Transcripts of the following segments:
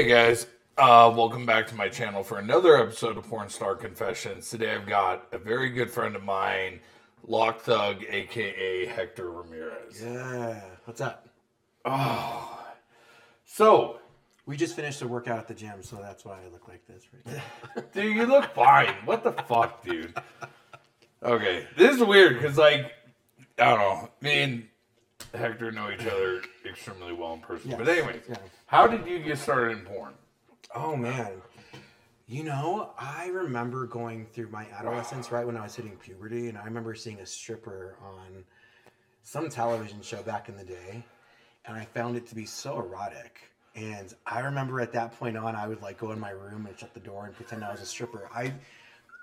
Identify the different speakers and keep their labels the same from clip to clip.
Speaker 1: Hey guys, uh, welcome back to my channel for another episode of Porn Star Confessions. Today I've got a very good friend of mine, Locked Thug, aka Hector Ramirez.
Speaker 2: Yeah. What's up?
Speaker 1: Oh, so
Speaker 2: We just finished a workout at the gym, so that's why I look like this right now.
Speaker 1: dude, you look fine. What the fuck, dude? Okay, this is weird because like I don't know, me and Hector know each other extremely well in person.
Speaker 2: Yes,
Speaker 1: But anyway,
Speaker 2: yeah.
Speaker 1: how did you get started in porn?
Speaker 2: Oh man. You know, I remember going through my adolescence right when I was hitting puberty, and I remember seeing a stripper on some television show back in the day, and I found it to be so erotic. And I remember at that point on, I would like go in my room and shut the door and pretend I was a stripper. I,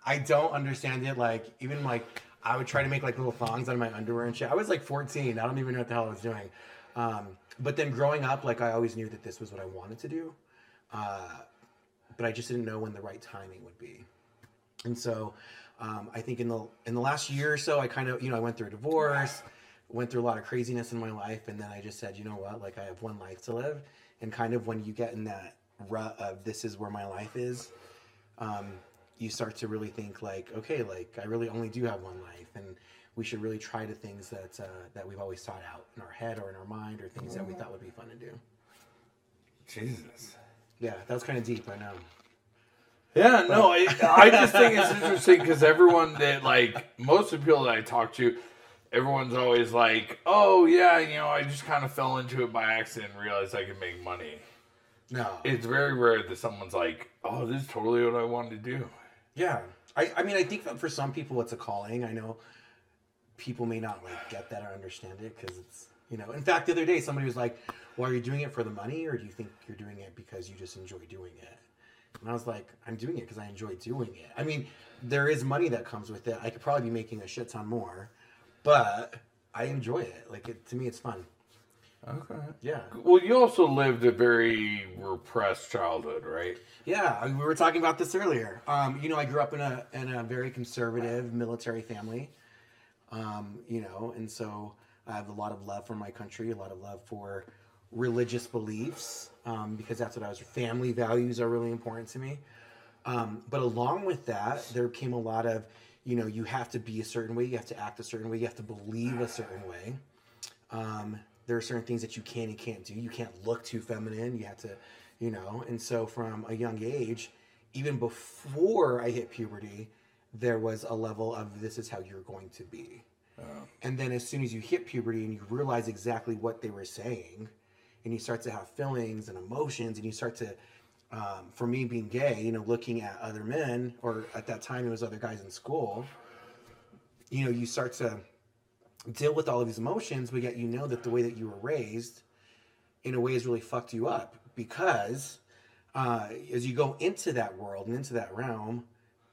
Speaker 2: I don't understand it. Like even like I would try to make like little thongs out of my underwear and shit. I was like 14. I don't even know what the hell I was doing. Um, but then growing up, like I always knew that this was what I wanted to do. Uh, but I just didn't know when the right timing would be. And so um, I think in the in the last year or so, I kind of you know I went through a divorce, went through a lot of craziness in my life, and then I just said, you know what, like I have one life to live, and kind of when you get in that rut of this is where my life is, um, you start to really think like, okay, like I really only do have one life, and we should really try to things that uh, that we've always sought out in our head or in our mind, or things that we thought would be fun to do.
Speaker 1: Jesus.
Speaker 2: Yeah, that was kind of deep, I know.
Speaker 1: Yeah, no, I, I just think it's interesting because everyone that like most of the people that I talk to, everyone's always like, "Oh yeah, you know, I just kind of fell into it by accident and realized I could make money."
Speaker 2: No,
Speaker 1: It's very rare that someone's like, "Oh, this is totally what I wanted to do."
Speaker 2: Yeah, I, I mean, I think that for some people it's a calling. I know people may not like get that or understand it because it's you know. In fact, the other day somebody was like, "Well, are you doing it for the money, or do you think you're doing it because you just enjoy doing it?" And I was like, "I'm doing it because I enjoy doing it." I mean, there is money that comes with it. I could probably be making a shit ton more, but I enjoy it. Like it, to me, it's fun.
Speaker 1: Okay.
Speaker 2: Yeah,
Speaker 1: Well, you also lived a very repressed childhood, right?
Speaker 2: yeah. We were talking about this earlier. Um, you know, I grew up in a in a very conservative military family. um, you know, and so I have a lot of love for my country, a lot of love for religious beliefs, um, because that's what I was. Family values are really important to me. Um, but along with that, there came a lot of, you know, you have to be a certain way, you have to act a certain way, you have to believe a certain way. There are certain things that you can and can't do. You can't look too feminine. You have to, you know. And so from a young age, even before I hit puberty, there was a level of this is how you're going to be. And then as soon as you hit puberty and you realize exactly what they were saying, and you start to have feelings and emotions, and you start to, um, for me being gay, you know, looking at other men, or at that time it was other guys in school, you know, you start to deal with all of these emotions, but yet you know that the way that you were raised, in a way, has really fucked you up because uh, as you go into that world and into that realm,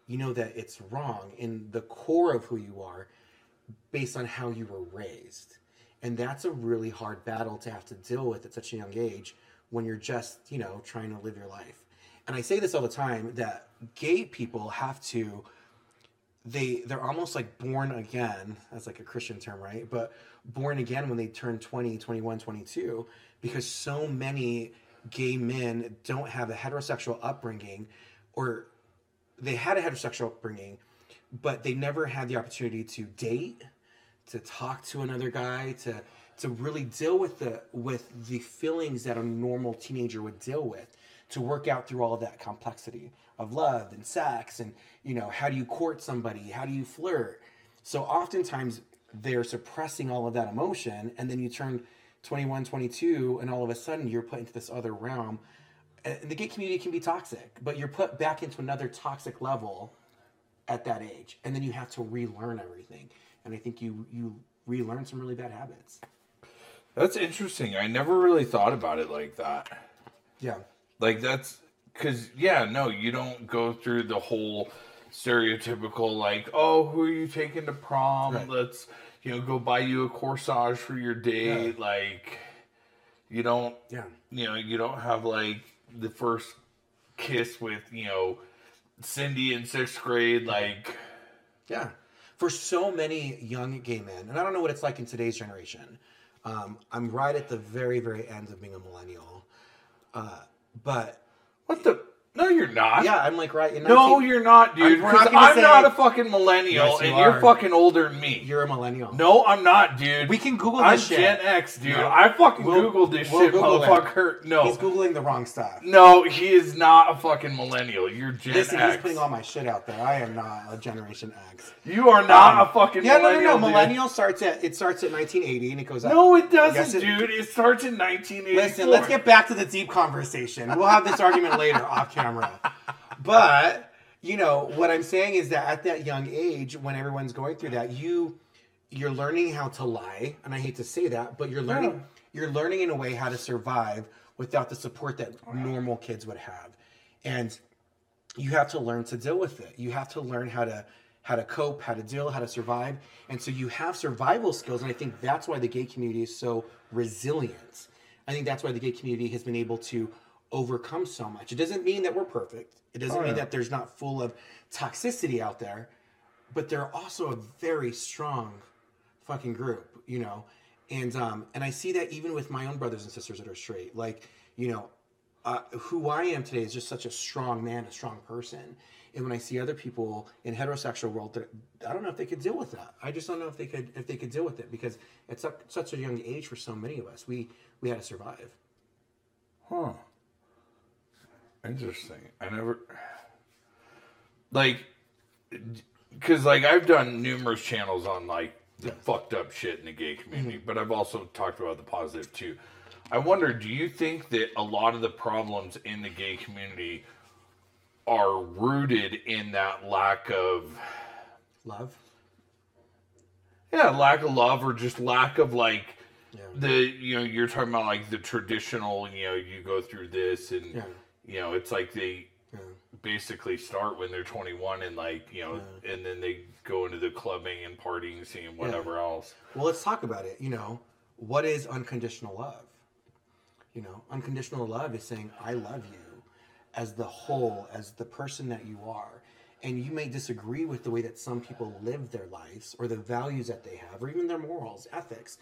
Speaker 2: you know that it's wrong in the core of who you are based on how you were raised. And that's a really hard battle to have to deal with at such a young age when you're just, you know, trying to live your life. And I say this all the time that gay people have to they they're almost like born again. That's like a christian term right? But born again when they turn 20 21 22 because so many gay men don't have a heterosexual upbringing or they had a heterosexual upbringing but they never had the opportunity to date to talk to another guy to to really deal with the with the feelings that a normal teenager would deal with to work out through all of that complexity of love and sex and you know how do you court somebody? How do you flirt? So oftentimes they're suppressing all of that emotion and then you turn 21 22 and all of a sudden you're put into this other realm. And the gay community can be toxic but you're put back into another toxic level at that age and then you have to relearn everything. And i think you you relearn some really bad habits.
Speaker 1: That's interesting. I never really thought about it like that.
Speaker 2: yeah.
Speaker 1: Like that's because yeah, no, you don't go through the whole stereotypical like, oh, who are you taking to prom?
Speaker 2: Right.
Speaker 1: Let's you know go buy you a corsage for your date. Like you don't,
Speaker 2: yeah
Speaker 1: you know, you don't have like the first kiss with you know Cindy in sixth grade. Like
Speaker 2: Yeah. For so many young gay men, and I don't know what it's like in today's generation. Um, I'm right at the very, very end of being a millennial. Uh, but
Speaker 1: What the? No, you're not.
Speaker 2: Yeah, I'm like right in.
Speaker 1: No,
Speaker 2: 19
Speaker 1: you're not, dude.
Speaker 2: I'm- we're
Speaker 1: 'cause
Speaker 2: not gonna
Speaker 1: I'm
Speaker 2: say-
Speaker 1: not a fucking millennial,
Speaker 2: Yes, you
Speaker 1: and you're fucking older than me.
Speaker 2: You're a millennial.
Speaker 1: No, I'm not, dude.
Speaker 3: We can Google this
Speaker 1: I'm
Speaker 3: this shit.
Speaker 1: Gen X, dude.
Speaker 2: No.
Speaker 1: I fucking
Speaker 2: We'll-
Speaker 1: googled this
Speaker 2: we'll
Speaker 1: shit,
Speaker 2: Google it.
Speaker 1: motherfucker. No,
Speaker 2: He's googling the wrong stuff.
Speaker 1: no, he is not a fucking millennial. You're Gen
Speaker 2: Listen,
Speaker 1: X.
Speaker 2: he's putting all my shit out there. I am not a Generation X.
Speaker 1: you are not
Speaker 2: Um,
Speaker 1: a fucking
Speaker 2: Yeah, no, no,
Speaker 1: millennial.
Speaker 2: no.
Speaker 1: dude.
Speaker 2: Millennial starts at it starts at 1980 and it goes up.
Speaker 1: No, it doesn't,
Speaker 2: it-
Speaker 1: dude. It starts in 1984.
Speaker 2: Listen, let's get back to the deep conversation. We'll have this argument later off camera. But, you know, what I'm saying is that at that young age, when everyone's going through that, you you're learning how to lie, and I hate to say that, but you're learning
Speaker 1: Yeah.
Speaker 2: you're learning in a way how to survive without the support that oh, normal kids would have. And you have to learn to deal with it. You have to learn how to how to cope, how to deal, how to survive. And so you have survival skills, and I think that's why the gay community is so resilient. I think that's why the gay community has been able to overcome so much. It doesn't mean that we're perfect. It doesn't
Speaker 1: Oh,
Speaker 2: mean
Speaker 1: yeah.
Speaker 2: that there's not full of toxicity out there, but they're also a very strong fucking group, you know. And um and I see that even with my own brothers and sisters that are straight. Like, you know, uh, who I am today is just such a strong man, a strong person. And when I see other people in heterosexual world, that I don't know if they could deal with that. I just don't know if they could if they could deal with it because at such, such a young age for so many of us, we we had to survive.
Speaker 1: Huh. Interesting. I never like because like I've done numerous channels on like the fucked up shit in the gay community, mm-hmm. but I've also talked about the positive too. I wonder, do you think that a lot of the problems in the gay community are rooted in that lack of
Speaker 2: Love.
Speaker 1: yeah, lack of love or just lack of like
Speaker 2: Yeah.
Speaker 1: the you know you're talking about like the traditional you know you go through this and
Speaker 2: Yeah.
Speaker 1: You know it's like they
Speaker 2: Yeah.
Speaker 1: basically start when they're 21 and like you know and then they go into the clubbing and partying scene and whatever else
Speaker 2: Well, let's talk about it. You know, what is unconditional love? You know, unconditional love is saying, I love you as the whole, as the person that you are. And you may disagree with the way that some people live their lives or the values that they have or even their morals, ethics.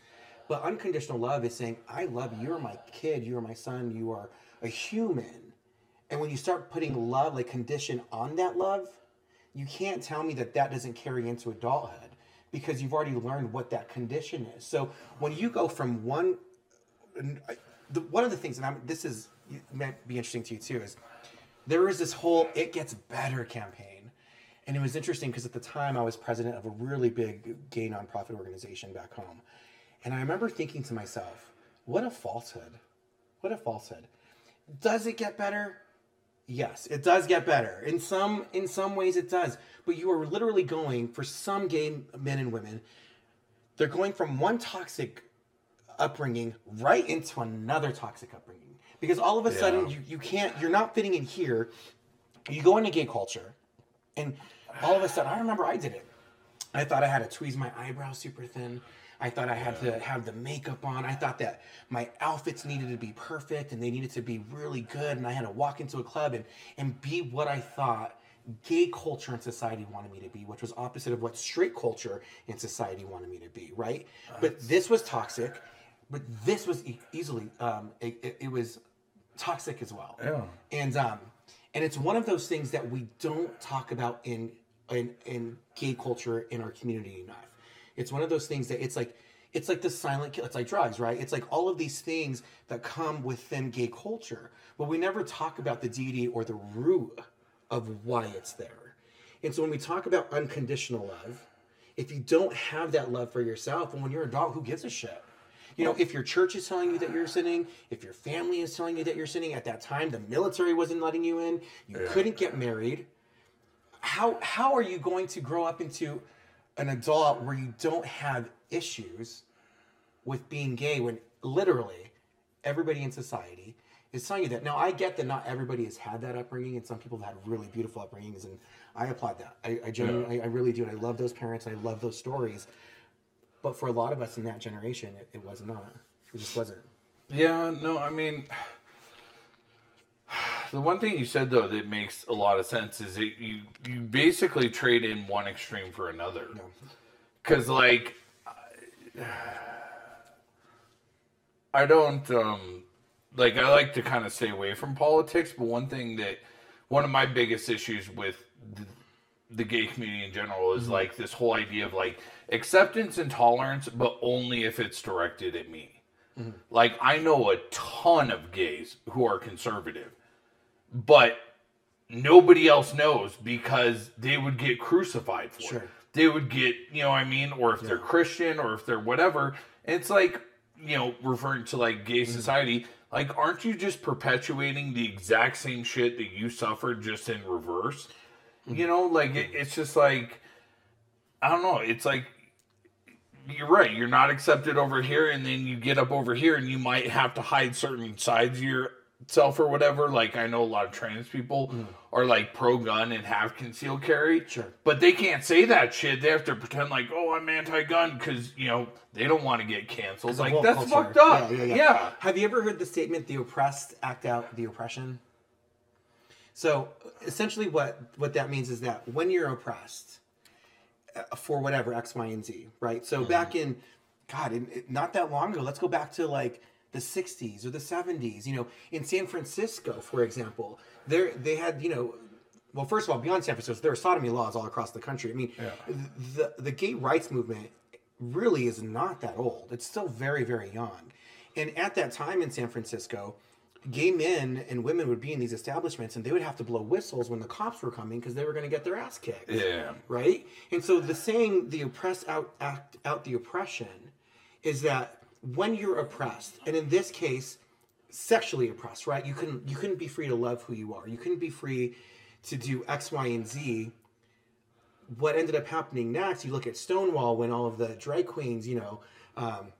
Speaker 2: But unconditional love is saying, I love you. You're my kid. You are my son. You are a human. And when you start putting love, like condition on that love, you can't tell me that that doesn't carry into adulthood because you've already learned what that condition is. So when you go from one, one of the things, and I'm, this is might be interesting to you too, is there was this whole "It Gets Better" campaign, and it was interesting because at the time I was president of a really big gay nonprofit organization back home, and I remember thinking to myself, "What a falsehood! What a falsehood! Does it get better? Yes, it does get better. In some in some ways it does. But you are literally going for some gay men and women, they're going from one toxic upbringing right into another toxic upbringing. Because all of a sudden you, you can't you're not fitting in here. You go into gay culture and all of a sudden I remember I did it. I thought I had to tweeze my eyebrows super thin. I thought I had to have the makeup on. I thought that my outfits needed to be perfect and they needed to be really good. And I had to walk into a club and, and be what I thought gay culture and society wanted me to be, which was opposite of what straight culture and society wanted me to be, right? But this was toxic, but this was e- easily, um, it, it, it was toxic as well.
Speaker 1: Yeah.
Speaker 2: And um, and it's one of those things that we don't talk about in in in gay culture in our community enough. It's one of those things that it's like it's like the silent kill. It's like drugs, right? It's like all of these things that come within gay culture, but we never talk about the deity or the root of why it's there. And so when we talk about unconditional love, if you don't have that love for yourself, and when you're an adult, who gives a shit? You know, if your church is telling you that you're sinning, if your family is telling you that you're sinning, at that time the military wasn't letting you in, you couldn't get married. How how are you going to grow up into an adult where you don't have issues with being gay when literally everybody in society is telling you that. Now I get that not everybody has had that upbringing, and some people have had really beautiful upbringings, and I applaud that. I, I genuinely, I, I really do, and I love those parents, and I love those stories. But for a lot of us in that generation, it, it was not. It just wasn't.
Speaker 1: Yeah, no, I mean, the one thing you said though that makes a lot of sense is that you you basically trade in one extreme for another. Because like, I don't um, like I like to kind of stay away from politics, but one thing that one of my biggest issues with the, the gay community in general is like this whole idea of like acceptance and tolerance, but only if it's directed at me. Like I know a ton of gays who are conservative, but nobody else knows because they would get crucified for
Speaker 2: Sure.
Speaker 1: it. They would get, you know what I mean, or if they're Christian or if they're whatever. And it's like, you know, referring to like gay mm-hmm. society, like aren't you just perpetuating the exact same shit that you suffered just in reverse? Mm-hmm. You know, like it, it's just like I don't know, it's like you're right. You're not accepted over here, and then you get up over here, and you might have to hide certain sides of yourself or whatever. Like I know a lot of trans people are like pro gun and have concealed carry.
Speaker 2: Sure.
Speaker 1: but they can't say that shit. They have to pretend like, oh, I'm anti-gun because you know they don't want to get canceled. Like that's
Speaker 2: culture.
Speaker 1: fucked up.
Speaker 2: Yeah,
Speaker 1: Yeah,
Speaker 2: yeah, yeah. Have you ever heard the statement "the oppressed act out the oppression"? So essentially, what what that means is that when you're oppressed uh, for whatever X, Y, and Z, right? So back in God, in, in- not that long ago, let's go back to like the '60s or the '70s. You know, in San Francisco, for example, there they had you know. Well, first of all, beyond San Francisco, there are sodomy laws all across the country. I mean, the the gay rights movement really is not that old. It's still very, very young. And at that time in San Francisco, gay men and women would be in these establishments and they would have to blow whistles when the cops were coming because they were going to get their ass kicked.
Speaker 1: Yeah.
Speaker 2: Right? And so the saying the oppressed out act out the oppression is that when you're oppressed, and in this case, sexually oppressed, right? You couldn't you couldn't be free to love who you are. You couldn't be free to do X, Y, and Z what ended up happening next, you look at Stonewall when all of the drag queens, you know, um,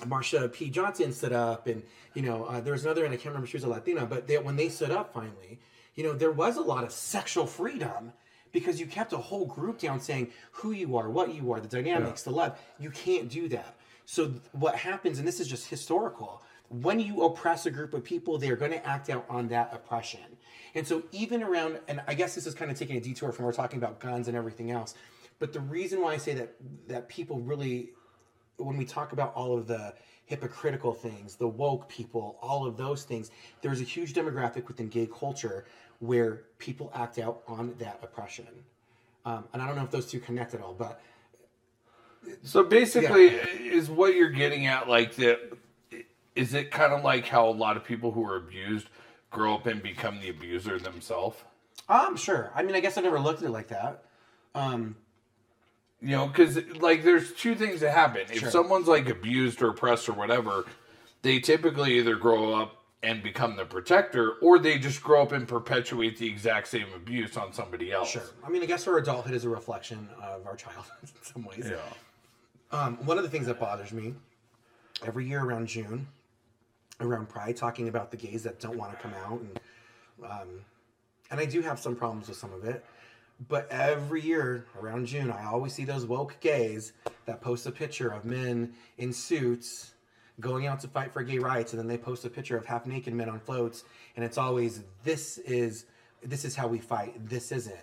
Speaker 2: Marsha P. Johnson stood up, and you know, uh, there was another, and I can't remember she was a Latina, but they, when they stood up finally, you know, there was a lot of sexual freedom because you kept a whole group down saying who you are, what you are, the dynamics, the love. You can't do that. So what happens, and this is just historical, when you oppress a group of people, they are going to act out on that oppression. And so even around, and I guess this is kind of taking a detour from we're talking about guns and everything else, but the reason why I say that that people really when we talk about all of the hypocritical things, the woke people, all of those things, there's a huge demographic within gay culture where people act out on that oppression. Um, and I don't know if those two connect at all, but
Speaker 1: So basically, is what you're getting at like that? Is it kind of like how a lot of people who are abused grow up and become the abuser themselves?
Speaker 2: um, sure. I mean, I guess I never looked at it like that. Um,
Speaker 1: You know, because like there's two things that happen. If someone's like abused or oppressed or whatever, they typically either grow up and become the protector, or they just grow up and perpetuate the exact same abuse on somebody else.
Speaker 2: sure. I mean, I guess our adulthood is a reflection of our childhood in some ways.
Speaker 1: Yeah.
Speaker 2: Um, one of the things that bothers me every year around June, around Pride, talking about the gays that don't want to come out, and um, and I do have some problems with some of it. But every year around June, I always see those woke gays that post a picture of men in suits going out to fight for gay rights, and then they post a picture of half naked men on floats, and it's always this is this is how we fight. This isn't.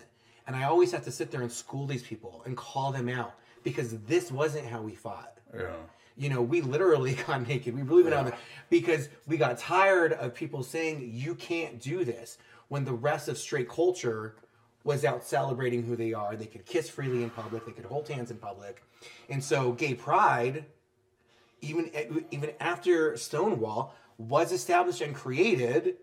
Speaker 2: And I always have to sit there and school these people and call them out because this wasn't how we fought.
Speaker 1: Yeah.
Speaker 2: You know, we literally got naked. We really went out there because we got tired of people saying you can't do this when the rest of straight culture was out celebrating who they are. They could kiss freely in public. They could hold hands in public. And so gay pride, even even after Stonewall, was established and created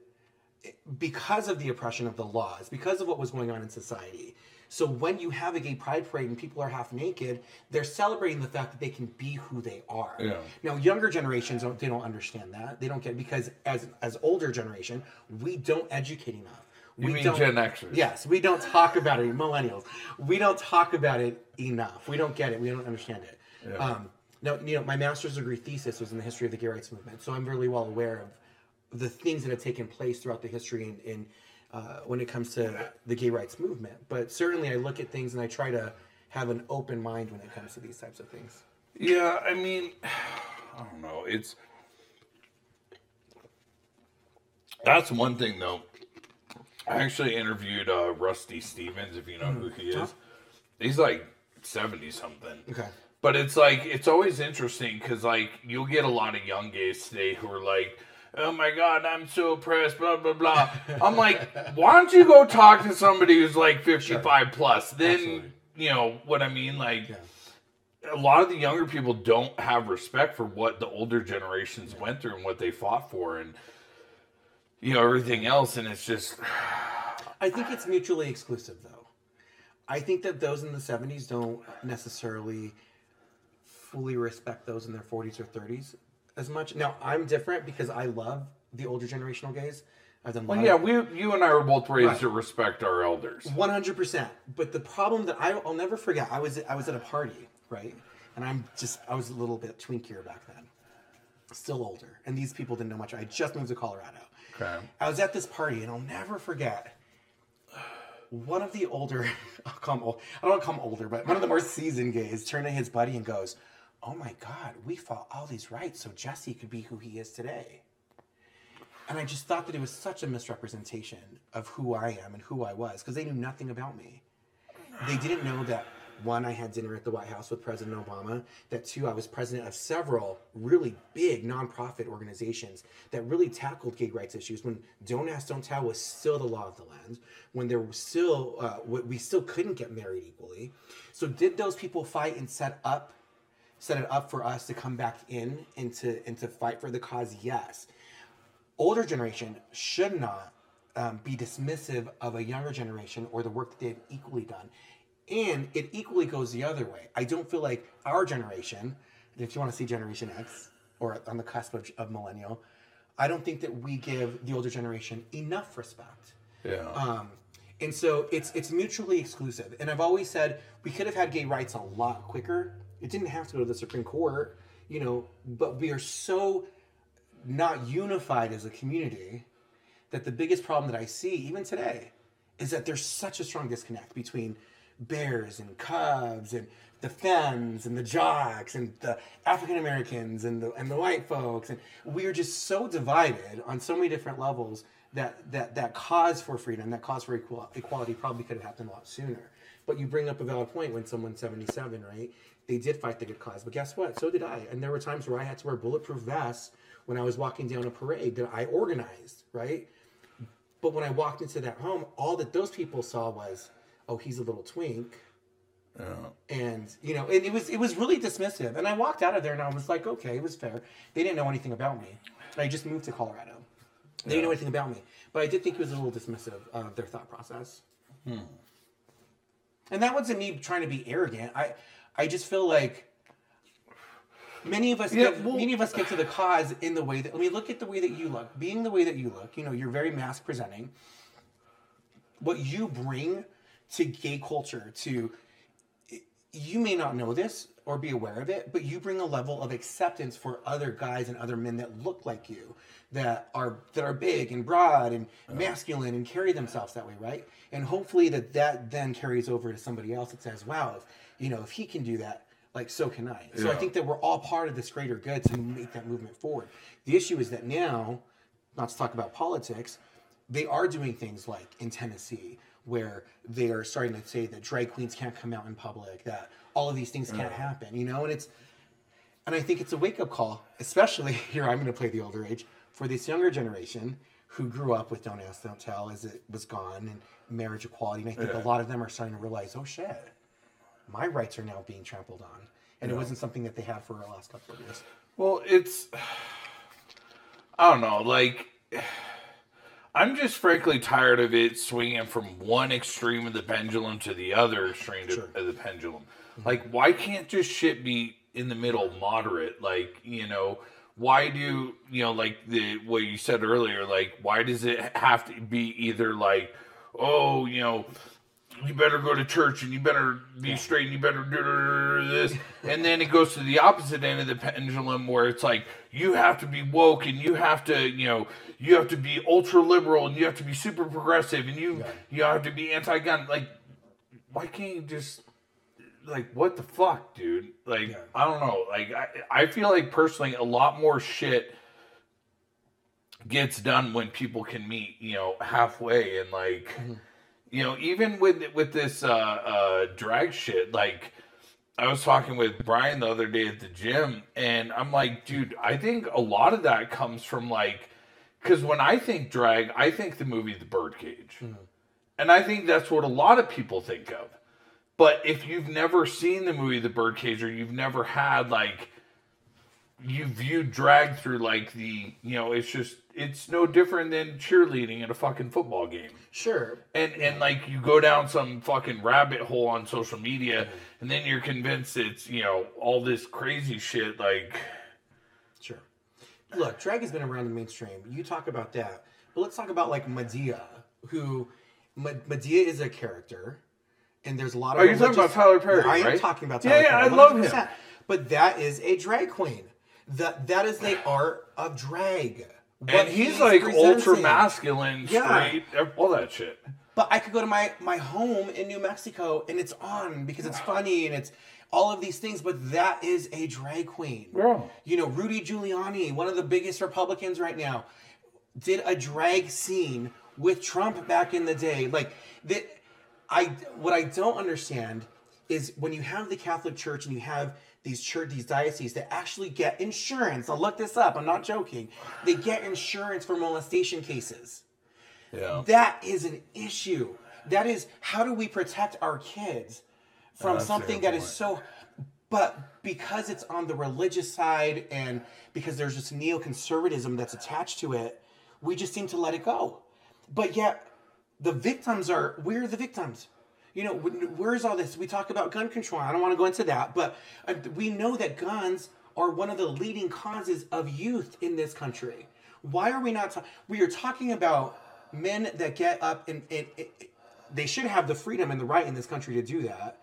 Speaker 2: because of the oppression of the laws, because of what was going on in society. So when you have a gay pride parade and people are half naked, they're celebrating the fact that they can be who they are.
Speaker 1: Yeah.
Speaker 2: Now younger generations don't they don't understand that. They don't get because as as older generation, we don't educate enough.
Speaker 1: You
Speaker 2: we
Speaker 1: mean
Speaker 2: don't,
Speaker 1: Gen Xers?
Speaker 2: Yes, we don't talk about it. Millennials, we don't talk about it enough. We don't get it. We don't understand it. Um, now, you know, my master's degree thesis was in the history of the gay rights movement, so I'm really well aware of the things that have taken place throughout the history in, in uh, when it comes to the gay rights movement. But certainly, I look at things and I try to have an open mind when it comes to these types of things.
Speaker 1: Yeah, I mean, I don't know. It's that's one thing though. I actually interviewed uh, Rusty Stevens, if you know who he is. He's like seventy something.
Speaker 2: Okay.
Speaker 1: But it's like it's always interesting because like you'll get a lot of young gays today who are like, oh my god, I'm so oppressed, blah blah blah. I'm like, why don't you go talk to somebody who's like 55 plus? Then
Speaker 2: Absolutely.
Speaker 1: you know what I mean, like.
Speaker 2: Yeah.
Speaker 1: A lot of the younger people don't have respect for what the older generations went through and what they fought for, and you know everything else. And it's just,
Speaker 2: I think it's mutually exclusive, though. I think that those in the 70s don't necessarily fully respect those in their 40s or 30s as much. Now, I'm different because I love the older generational gays. I've done
Speaker 1: well,
Speaker 2: of-
Speaker 1: yeah, we, you and I were both raised
Speaker 2: Right.
Speaker 1: to respect our elders.
Speaker 2: One hundred percent. But the problem that I, I'll never forget, I was I was at a party, right? And I'm just I was a little bit twinkier back then, still older. And these people didn't know much. I just moved to Colorado.
Speaker 1: Okay.
Speaker 2: I was at this party, and I'll never forget. One of the older, I'll call him old, I don't want to call him older, but one of the more seasoned gays turned to his buddy and goes, "Oh my God, we fought all these rights so Jesse could be who he is today." And I just thought that it was such a misrepresentation of who I am and who I was because they knew nothing about me. They didn't know that one, I had dinner at the White House with President Obama. That two, I was president of several really big nonprofit organizations that really tackled gay rights issues when Don't Ask, Don't Tell was still the law of the land, when there was still, uh, we still couldn't get married equally. So did those people fight and set up set it up for us to come back in and to and to fight for the cause yes older generation should not um, be dismissive of a younger generation or the work that they've equally done and it equally goes the other way i don't feel like our generation if you want to see generation x or on the cusp of, of millennial i don't think that we give the older generation enough respect
Speaker 1: Yeah.
Speaker 2: um, and so it's it's mutually exclusive. And I've always said we could have had gay rights a lot quicker. It didn't have to go to the Supreme Court, you know. But we are so not unified as a community that the biggest problem that I see even today is that there's such a strong disconnect between bears and cubs and the femmes and the jocks and the African Americans and the and the white folks and we are just so divided on so many different levels that that that cause for freedom, that cause for equal, equality probably could have happened a lot sooner. But you bring up a valid point when someone's 77, right? They did fight the good cause, but guess what? So did I. And there were times where I had to wear bulletproof vests when I was walking down a parade that I organized, right? But when I walked into that home, all that those people saw was, oh, he's a little twink. And you know, and it was it was really dismissive. And I walked out of there and I was like, okay, it was fair. They didn't know anything about me. I just moved to Colorado. They didn't know anything about me. But I did think it was a little dismissive of their thought process. Hmm. And that wasn't me trying to be arrogant. I I just feel like many of us
Speaker 1: Yeah,
Speaker 2: get,
Speaker 1: well-
Speaker 2: many of us get to the cause in the way that I mean look at the way that you look. Being the way that you look, you know, you're very mask presenting. What you bring to gay culture to you may not know this or be aware of it, but you bring a level of acceptance for other guys and other men that look like you, that are that are big and broad and masculine and carry themselves that way, right? And hopefully that that then carries over to somebody else that says, "Wow, if you know if he can do that, like so can I." So I think that we're all part of this greater good to make that movement forward. The issue is that now, not to talk about politics, they are doing things like in Tennessee where they are starting to say that drag queens can't come out in public, that all of these things can't happen, you know, and it's and I think it's a wake up call, especially here I'm gonna play the older age, for this younger generation who grew up with Don't Ask, Don't Tell as it was gone and marriage equality. And I think
Speaker 1: Yeah.
Speaker 2: a lot of them are starting to realize, oh shit, my rights are now being trampled on. And it wasn't something that they had for the last couple of years.
Speaker 1: Well, it's I don't know, like I'm just frankly tired of it swinging from one extreme of the pendulum to the other extreme
Speaker 2: Sure.
Speaker 1: of the pendulum. Mm-hmm. Like, why can't just shit be in the middle, moderate? Like, you know, why do you know, like the what you said earlier? Like, why does it have to be either like, oh, you know, you better go to church and you better be straight and you better do this. And then it goes to the opposite end of the pendulum where it's like you have to be woke and you have to, you know, you have to be ultra liberal and you have to be super progressive and you you have to be anti gun. Like why can't you just like what the fuck, dude? Like
Speaker 2: Yeah.
Speaker 1: I don't know. Like I, I feel like personally a lot more shit gets done when people can meet, you know, halfway and like mm-hmm. You know, even with with this uh uh drag shit, like I was talking with Brian the other day at the gym and I'm like, dude, I think a lot of that comes from like because when I think drag, I think the movie The Birdcage, and I think that's what a lot of people think of. But if you've never seen the movie The Birdcage, or you've never had like you viewed drag through like the you know it's just it's no different than cheerleading at a fucking football game
Speaker 2: Sure.
Speaker 1: and and like you go down some fucking rabbit hole on social media and then you're convinced it's you know all this crazy shit like
Speaker 2: Sure. Look, drag has been around the mainstream. You talk about that, but let's talk about like Madea, who Madea is a character, and there's a lot of.
Speaker 1: Oh, Are you talking about Tyler Perry,
Speaker 2: I am
Speaker 1: right?
Speaker 2: talking about
Speaker 1: Yeah,
Speaker 2: Tyler
Speaker 1: yeah,
Speaker 2: Perry.
Speaker 1: I love him.
Speaker 2: But that is a drag queen. That that is the art of drag. What
Speaker 1: and he's like ultra masculine
Speaker 2: Yeah.
Speaker 1: straight all that shit
Speaker 2: But I could go to my my home in New Mexico and it's on because it's funny and it's all of these things. But that is a drag queen.
Speaker 1: Yeah.
Speaker 2: You know, Rudy Giuliani, one of the biggest Republicans right now, did a drag scene with Trump back in the day. Like that, I what I don't understand is when you have the Catholic Church and you have these church these dioceses that actually get insurance. I'll look this up. I'm not joking. They get insurance for molestation cases
Speaker 1: yeah
Speaker 2: that is an issue. That is how do we protect our kids from something that is
Speaker 1: point.
Speaker 2: so but because it's on the religious side and because there's this neoconservatism that's attached to it, we just seem to let it go. But yet the victims are we're the victims. You know, where's all this? We talk about gun control. I don't want to go into that, but uh, we know that guns are one of the leading causes of youth in this country. Why are we not? We are talking about men that get up and, and, and they should have the freedom and the right in this country to do that.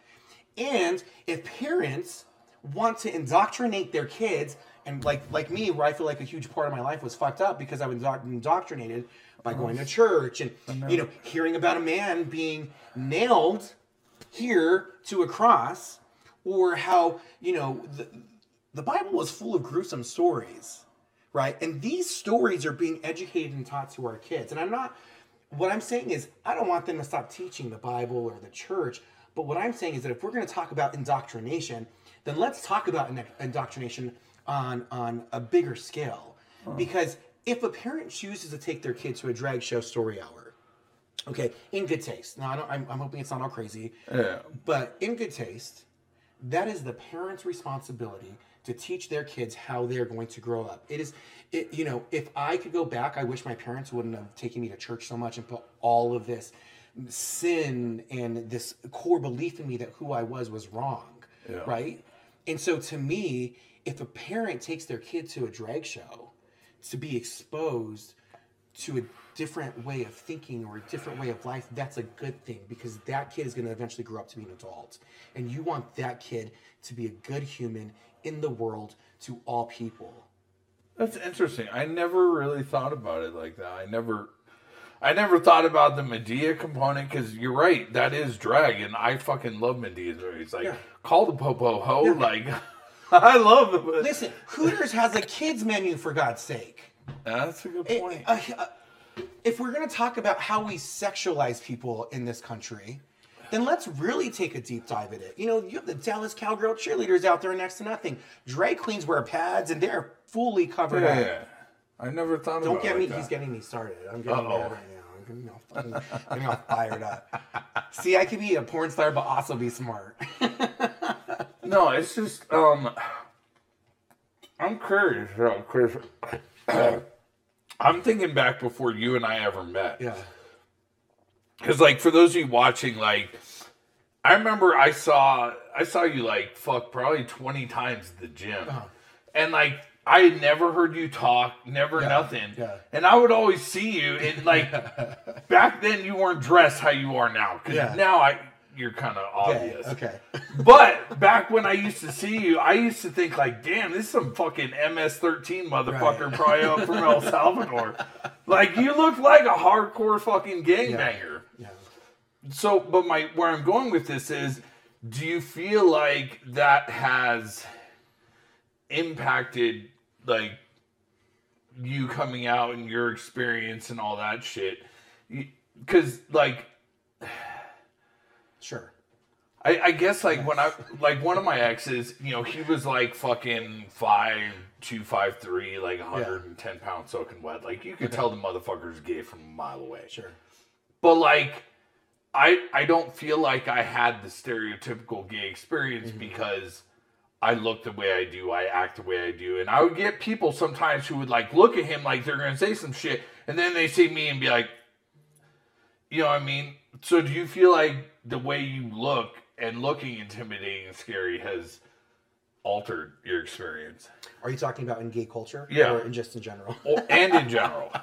Speaker 2: And if parents want to indoctrinate their kids, and like like me, where I feel like a huge part of my life was fucked up because I was indoctrinated by going to church and you know hearing about a man being nailed here to a cross, or how you know the, the Bible was full of gruesome stories, right? And these stories are being educated and taught to our kids. And I'm not, what I'm saying is, I don't want them to stop teaching the Bible or the church. But what I'm saying is that if we're going to talk about indoctrination, then let's talk about indoctrination on, on a bigger scale. Because if a parent chooses to take their kid to a drag show story hour, okay, in good taste. Now, I don't, I'm, I'm hoping it's not all crazy.
Speaker 1: yeah
Speaker 2: But in good taste, that is the parent's responsibility to teach their kids how they're going to grow up. It is, it, you know, if I could go back, I wish my parents wouldn't have taken me to church so much and put all of this sin and this core belief in me that who I was was wrong,
Speaker 1: Yeah.
Speaker 2: right? And so to me, if a parent takes their kid to a drag show to be exposed to a different way of thinking or a different way of life, that's a good thing because that kid is going to eventually grow up to be an adult. And you want that kid to be a good human in the world to all people.
Speaker 1: That's interesting. I never really thought about it like that. I never, I never thought about the Madea component because you're right. That is drag, and I fucking love Madea's movies. Like,
Speaker 2: Yeah.
Speaker 1: call the popo ho. Like, I love it. but-
Speaker 2: Listen, Hooters has a kids menu for God's sake.
Speaker 1: That's a good
Speaker 2: It-
Speaker 1: point.
Speaker 2: uh, uh, if we're going to talk about how we sexualize people in this country, then let's really take a deep dive at it. You know, you have the Dallas Cowgirl cheerleaders out there next to nothing. Drag queens wear pads and they're fully covered
Speaker 1: yeah,
Speaker 2: up.
Speaker 1: yeah. I never thought about that.
Speaker 2: Don't
Speaker 1: about
Speaker 2: get
Speaker 1: it
Speaker 2: me.
Speaker 1: like
Speaker 2: He's getting me started. I'm getting
Speaker 1: Uh-oh.
Speaker 2: mad right now. I'm getting all, fucking, getting all fired up. See, I could be a porn star, but also be smart.
Speaker 1: No, it's just um I'm curious, uh, Chris. I'm thinking back before you and I ever met.
Speaker 2: yeah.
Speaker 1: Cause like for those of you watching, like I remember I saw I saw you like fuck probably twenty times at the gym.
Speaker 2: Uh-huh.
Speaker 1: And like I had never heard you talk, never nothing.
Speaker 2: yeah.
Speaker 1: And I would always see you and like back then you weren't dressed how you are now. Cause
Speaker 2: Yeah.
Speaker 1: now I you're kind of obvious.
Speaker 2: Okay.
Speaker 1: But back when I used to see you, I used to think like, damn, this is some fucking MS-13 motherfucker
Speaker 2: Right.
Speaker 1: probably up from El Salvador. Like you look like a hardcore fucking gangbanger.
Speaker 2: Yeah.
Speaker 1: So, but my where I'm going with this is, do you feel like that has impacted like you coming out and your experience and all that shit? Because like
Speaker 2: Sure.
Speaker 1: I, I guess like when I like one of my exes, you know, he was like fucking five two five three, like 110 pounds soaking wet. Like you could tell the motherfucker's gay from a mile away.
Speaker 2: Sure.
Speaker 1: But like I I don't feel like I had the stereotypical gay experience mm-hmm. because I look the way I do, I act the way I do, and I would get people sometimes who would like look at him like they're gonna say some shit, and then they see me and be like, you know what I mean? So do you feel like the way you look and looking intimidating and scary has altered your experience?
Speaker 2: Are you talking about in gay culture?
Speaker 1: Yeah.
Speaker 2: Or in just in general?
Speaker 1: Or, and in general.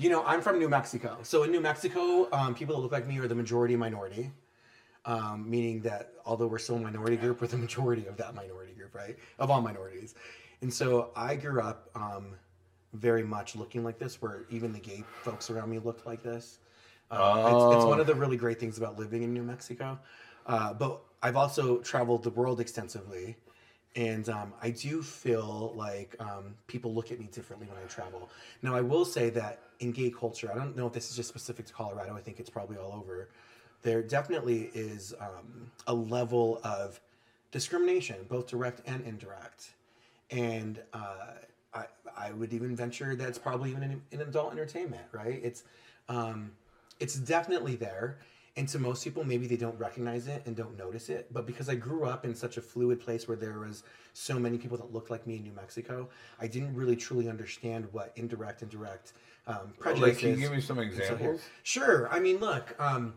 Speaker 2: You know, I'm from New Mexico. So in New Mexico, um, people that look like me are the majority minority, um, meaning that although we're still a minority group, we're the majority of that minority group, right? Of all minorities. And so I grew up um, very much looking like this, where even the gay folks around me looked like this. Um, it's, it's one of the really great things about living in New Mexico. Uh, but I've also traveled the world extensively. And um, I do feel like um, people look at me differently when I travel. Now, I will say that in gay culture, I don't know if this is just specific to Colorado, I think it's probably all over. There definitely is um, a level of discrimination, both direct and indirect. And uh, I, I would even venture that it's probably even in, in adult entertainment, right? It's, um, it's definitely there. And to most people, maybe they don't recognize it and don't notice it. But because I grew up in such a fluid place where there was so many people that looked like me in New Mexico, I didn't really truly understand what indirect and direct um, prejudice
Speaker 1: Like, can you give me some
Speaker 2: And so here-
Speaker 1: examples?
Speaker 2: Sure. I mean, look. Um,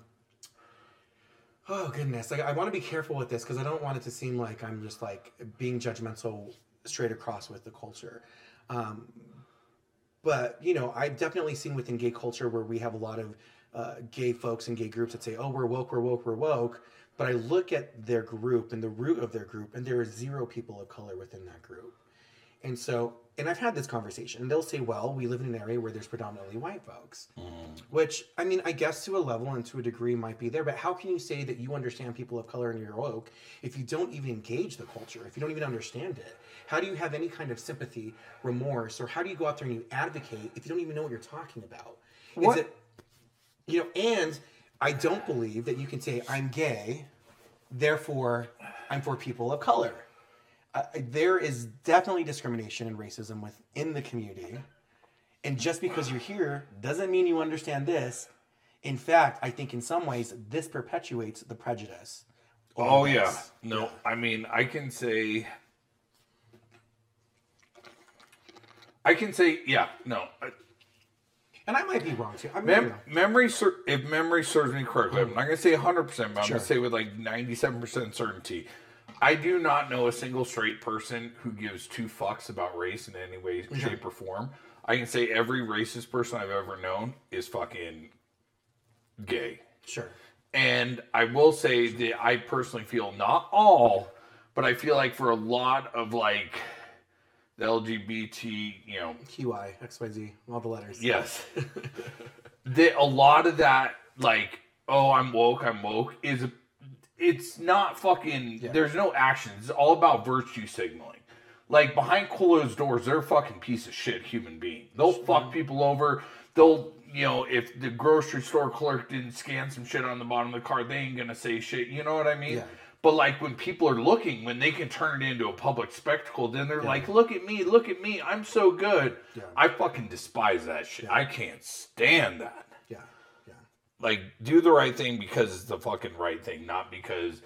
Speaker 2: oh goodness, like, I want to be careful with this because I don't want it to seem like I'm just like being judgmental straight across with the culture. Um, but you know, I've definitely seen within gay culture where we have a lot of uh, gay folks and gay groups that say, "Oh, we're woke, we're woke, we're woke." But I look at their group and the root of their group, and there are zero people of color within that group. And so, and I've had this conversation, and they'll say, well, we live in an area where there's predominantly white folks. Which, I mean, I guess to a level and to a degree might be there, but how can you say that you understand people of color and you're woke if you don't even engage the culture, if you don't even understand it? How do you have any kind of sympathy, remorse, or how do you go out there and you advocate if you don't even know what you're talking about?
Speaker 1: What-
Speaker 2: Is it, you know, and I don't believe that you can say, I'm gay, therefore I'm for people of color uh, there is definitely discrimination and racism within the community. And just because you're here doesn't mean you understand this. In fact, I think in some ways this perpetuates the prejudice.
Speaker 1: Oh
Speaker 2: this.
Speaker 1: yeah. No, I mean I can say I can say yeah, no.
Speaker 2: And I might be wrong too. I'm
Speaker 1: Mem- memory ser- if memory serves me correctly, I'm not going to say 100%, but I'm
Speaker 2: Sure.
Speaker 1: going to say with like 97% certainty. I do not know a single straight person who gives two fucks about race in any way, shape, or form. I can say every racist person I've ever known is fucking gay.
Speaker 2: sure.
Speaker 1: And I will say that I personally feel not all, but I feel like for a lot of like the LGBT, you know,
Speaker 2: QI, XYZ, all the letters.
Speaker 1: yes, that a lot of that like, oh, I'm woke, I'm woke is it's not fucking. There's no action. It's all about virtue signaling. Like behind closed doors, they're fucking piece of shit human being. They'll fuck people over. They'll, you know, if the grocery store clerk didn't scan some shit on the bottom of the card, they ain't gonna say shit. You know what I mean?
Speaker 2: Yeah.
Speaker 1: But like when people are looking, when they can turn it into a public spectacle, then they're like, "Look at me, look at me, I'm so good."
Speaker 2: Yeah.
Speaker 1: I fucking despise that shit. I can't stand that.
Speaker 2: Yeah. Yeah.
Speaker 1: Like, do the right thing because it's the fucking right thing, not because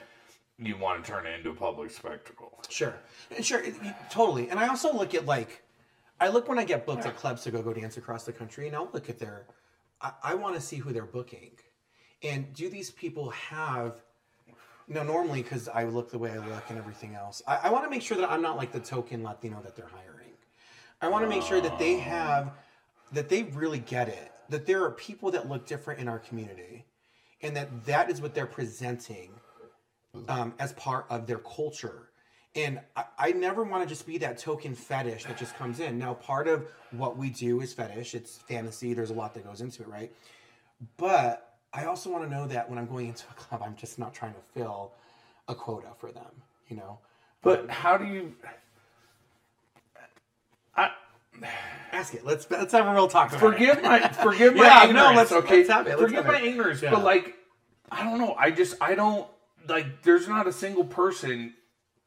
Speaker 1: you want to turn it into a public spectacle.
Speaker 2: Sure, And sure, it- it- totally. And I also look at like, I look when I get booked at clubs to go go dance across the country, and I'll look at their, I, I want to see who they're booking, and do these people have, no, normally because I look the way I look and everything else, I, I want to make sure that I'm not like the token Latino that they're hiring. I want to make sure that they have, that they really get it, that there are people that look different in our community, and that that is what they're presenting um, as part of their culture. And I, I never want to just be that token fetish that just comes in. Now, part of what we do is fetish, it's fantasy, there's a lot that goes into it, right? But I also want to know that when I'm going into a club, I'm just not trying to fill a quota for them, you know?
Speaker 1: But how do you? I
Speaker 2: Ask it. Let's let's have a real talk. About
Speaker 1: forgive
Speaker 2: it.
Speaker 1: my forgive my
Speaker 2: Yeah, no, let's-
Speaker 1: okay,
Speaker 2: let's have it, let's
Speaker 1: forgive
Speaker 2: have
Speaker 1: my
Speaker 2: it.
Speaker 1: ignorance,
Speaker 2: Yeah.
Speaker 1: but like, I don't know. I just I don't like there's not a single person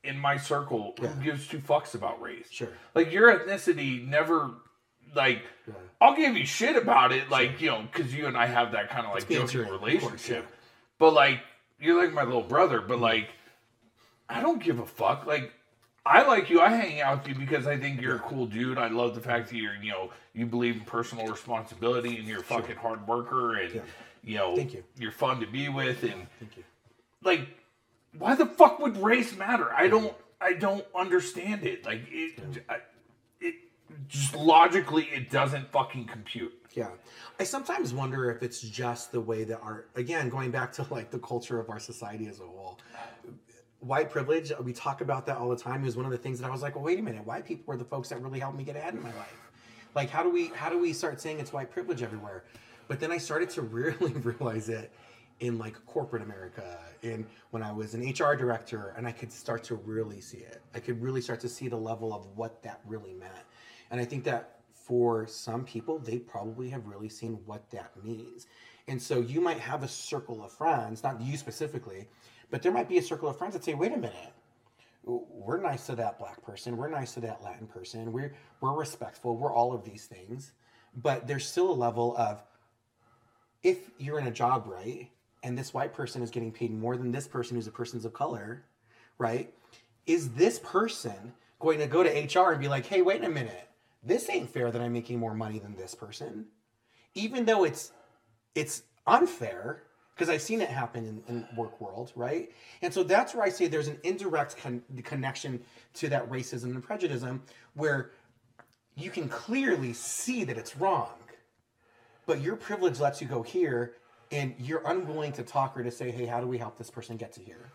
Speaker 1: in my circle
Speaker 2: Yeah.
Speaker 1: who gives two fucks about race.
Speaker 2: Sure.
Speaker 1: Like your ethnicity never like
Speaker 2: Yeah.
Speaker 1: I'll give you shit about it, like you know, because you and I have that kind of like joking
Speaker 2: true, of course,
Speaker 1: relationship.
Speaker 2: yeah.
Speaker 1: But like you're like my little brother, but mm. like I don't give a fuck. Like I like you. I hang out with you because I think you're a cool dude. I love the fact that you're you know you believe in personal responsibility and you're a fucking hard worker and
Speaker 2: Yeah.
Speaker 1: you know
Speaker 2: Thank you.
Speaker 1: you're fun to be with and
Speaker 2: Thank you.
Speaker 1: like why the fuck would race matter i don't i don't understand it like it, I, just logically it doesn't fucking compute
Speaker 2: Yeah. I sometimes wonder if it's just the way that our again, going back to like the culture of our society as a whole. White privilege, we talk about that all the time. It was one of the things that I was like, well, wait a minute, white people were the folks that really helped me get ahead in my life. Like how do we how do we start saying it's white privilege everywhere? But then I started to really realize it in like corporate America and when I was an HR director and I could start to really see it. I could really start to see the level of what that really meant. And I think that for some people, they probably have really seen what that means. And so you might have a circle of friends, not you specifically, but there might be a circle of friends that say, wait a minute, we're nice to that black person, we're nice to that Latin person, we're we're respectful, we're all of these things. But there's still a level of if you're in a job, right, and this white person is getting paid more than this person who's a person of color, right? Is this person going to go to HR and be like, hey, wait a minute, this ain't fair that I'm making more money than this person? Even though it's it's unfair, because I've seen it happen in, in work world, right? And so that's where I say there's an indirect con- connection to that racism and prejudice where you can clearly see that it's wrong but your privilege lets you go here and you're unwilling to talk or to say hey how do we help this person get to here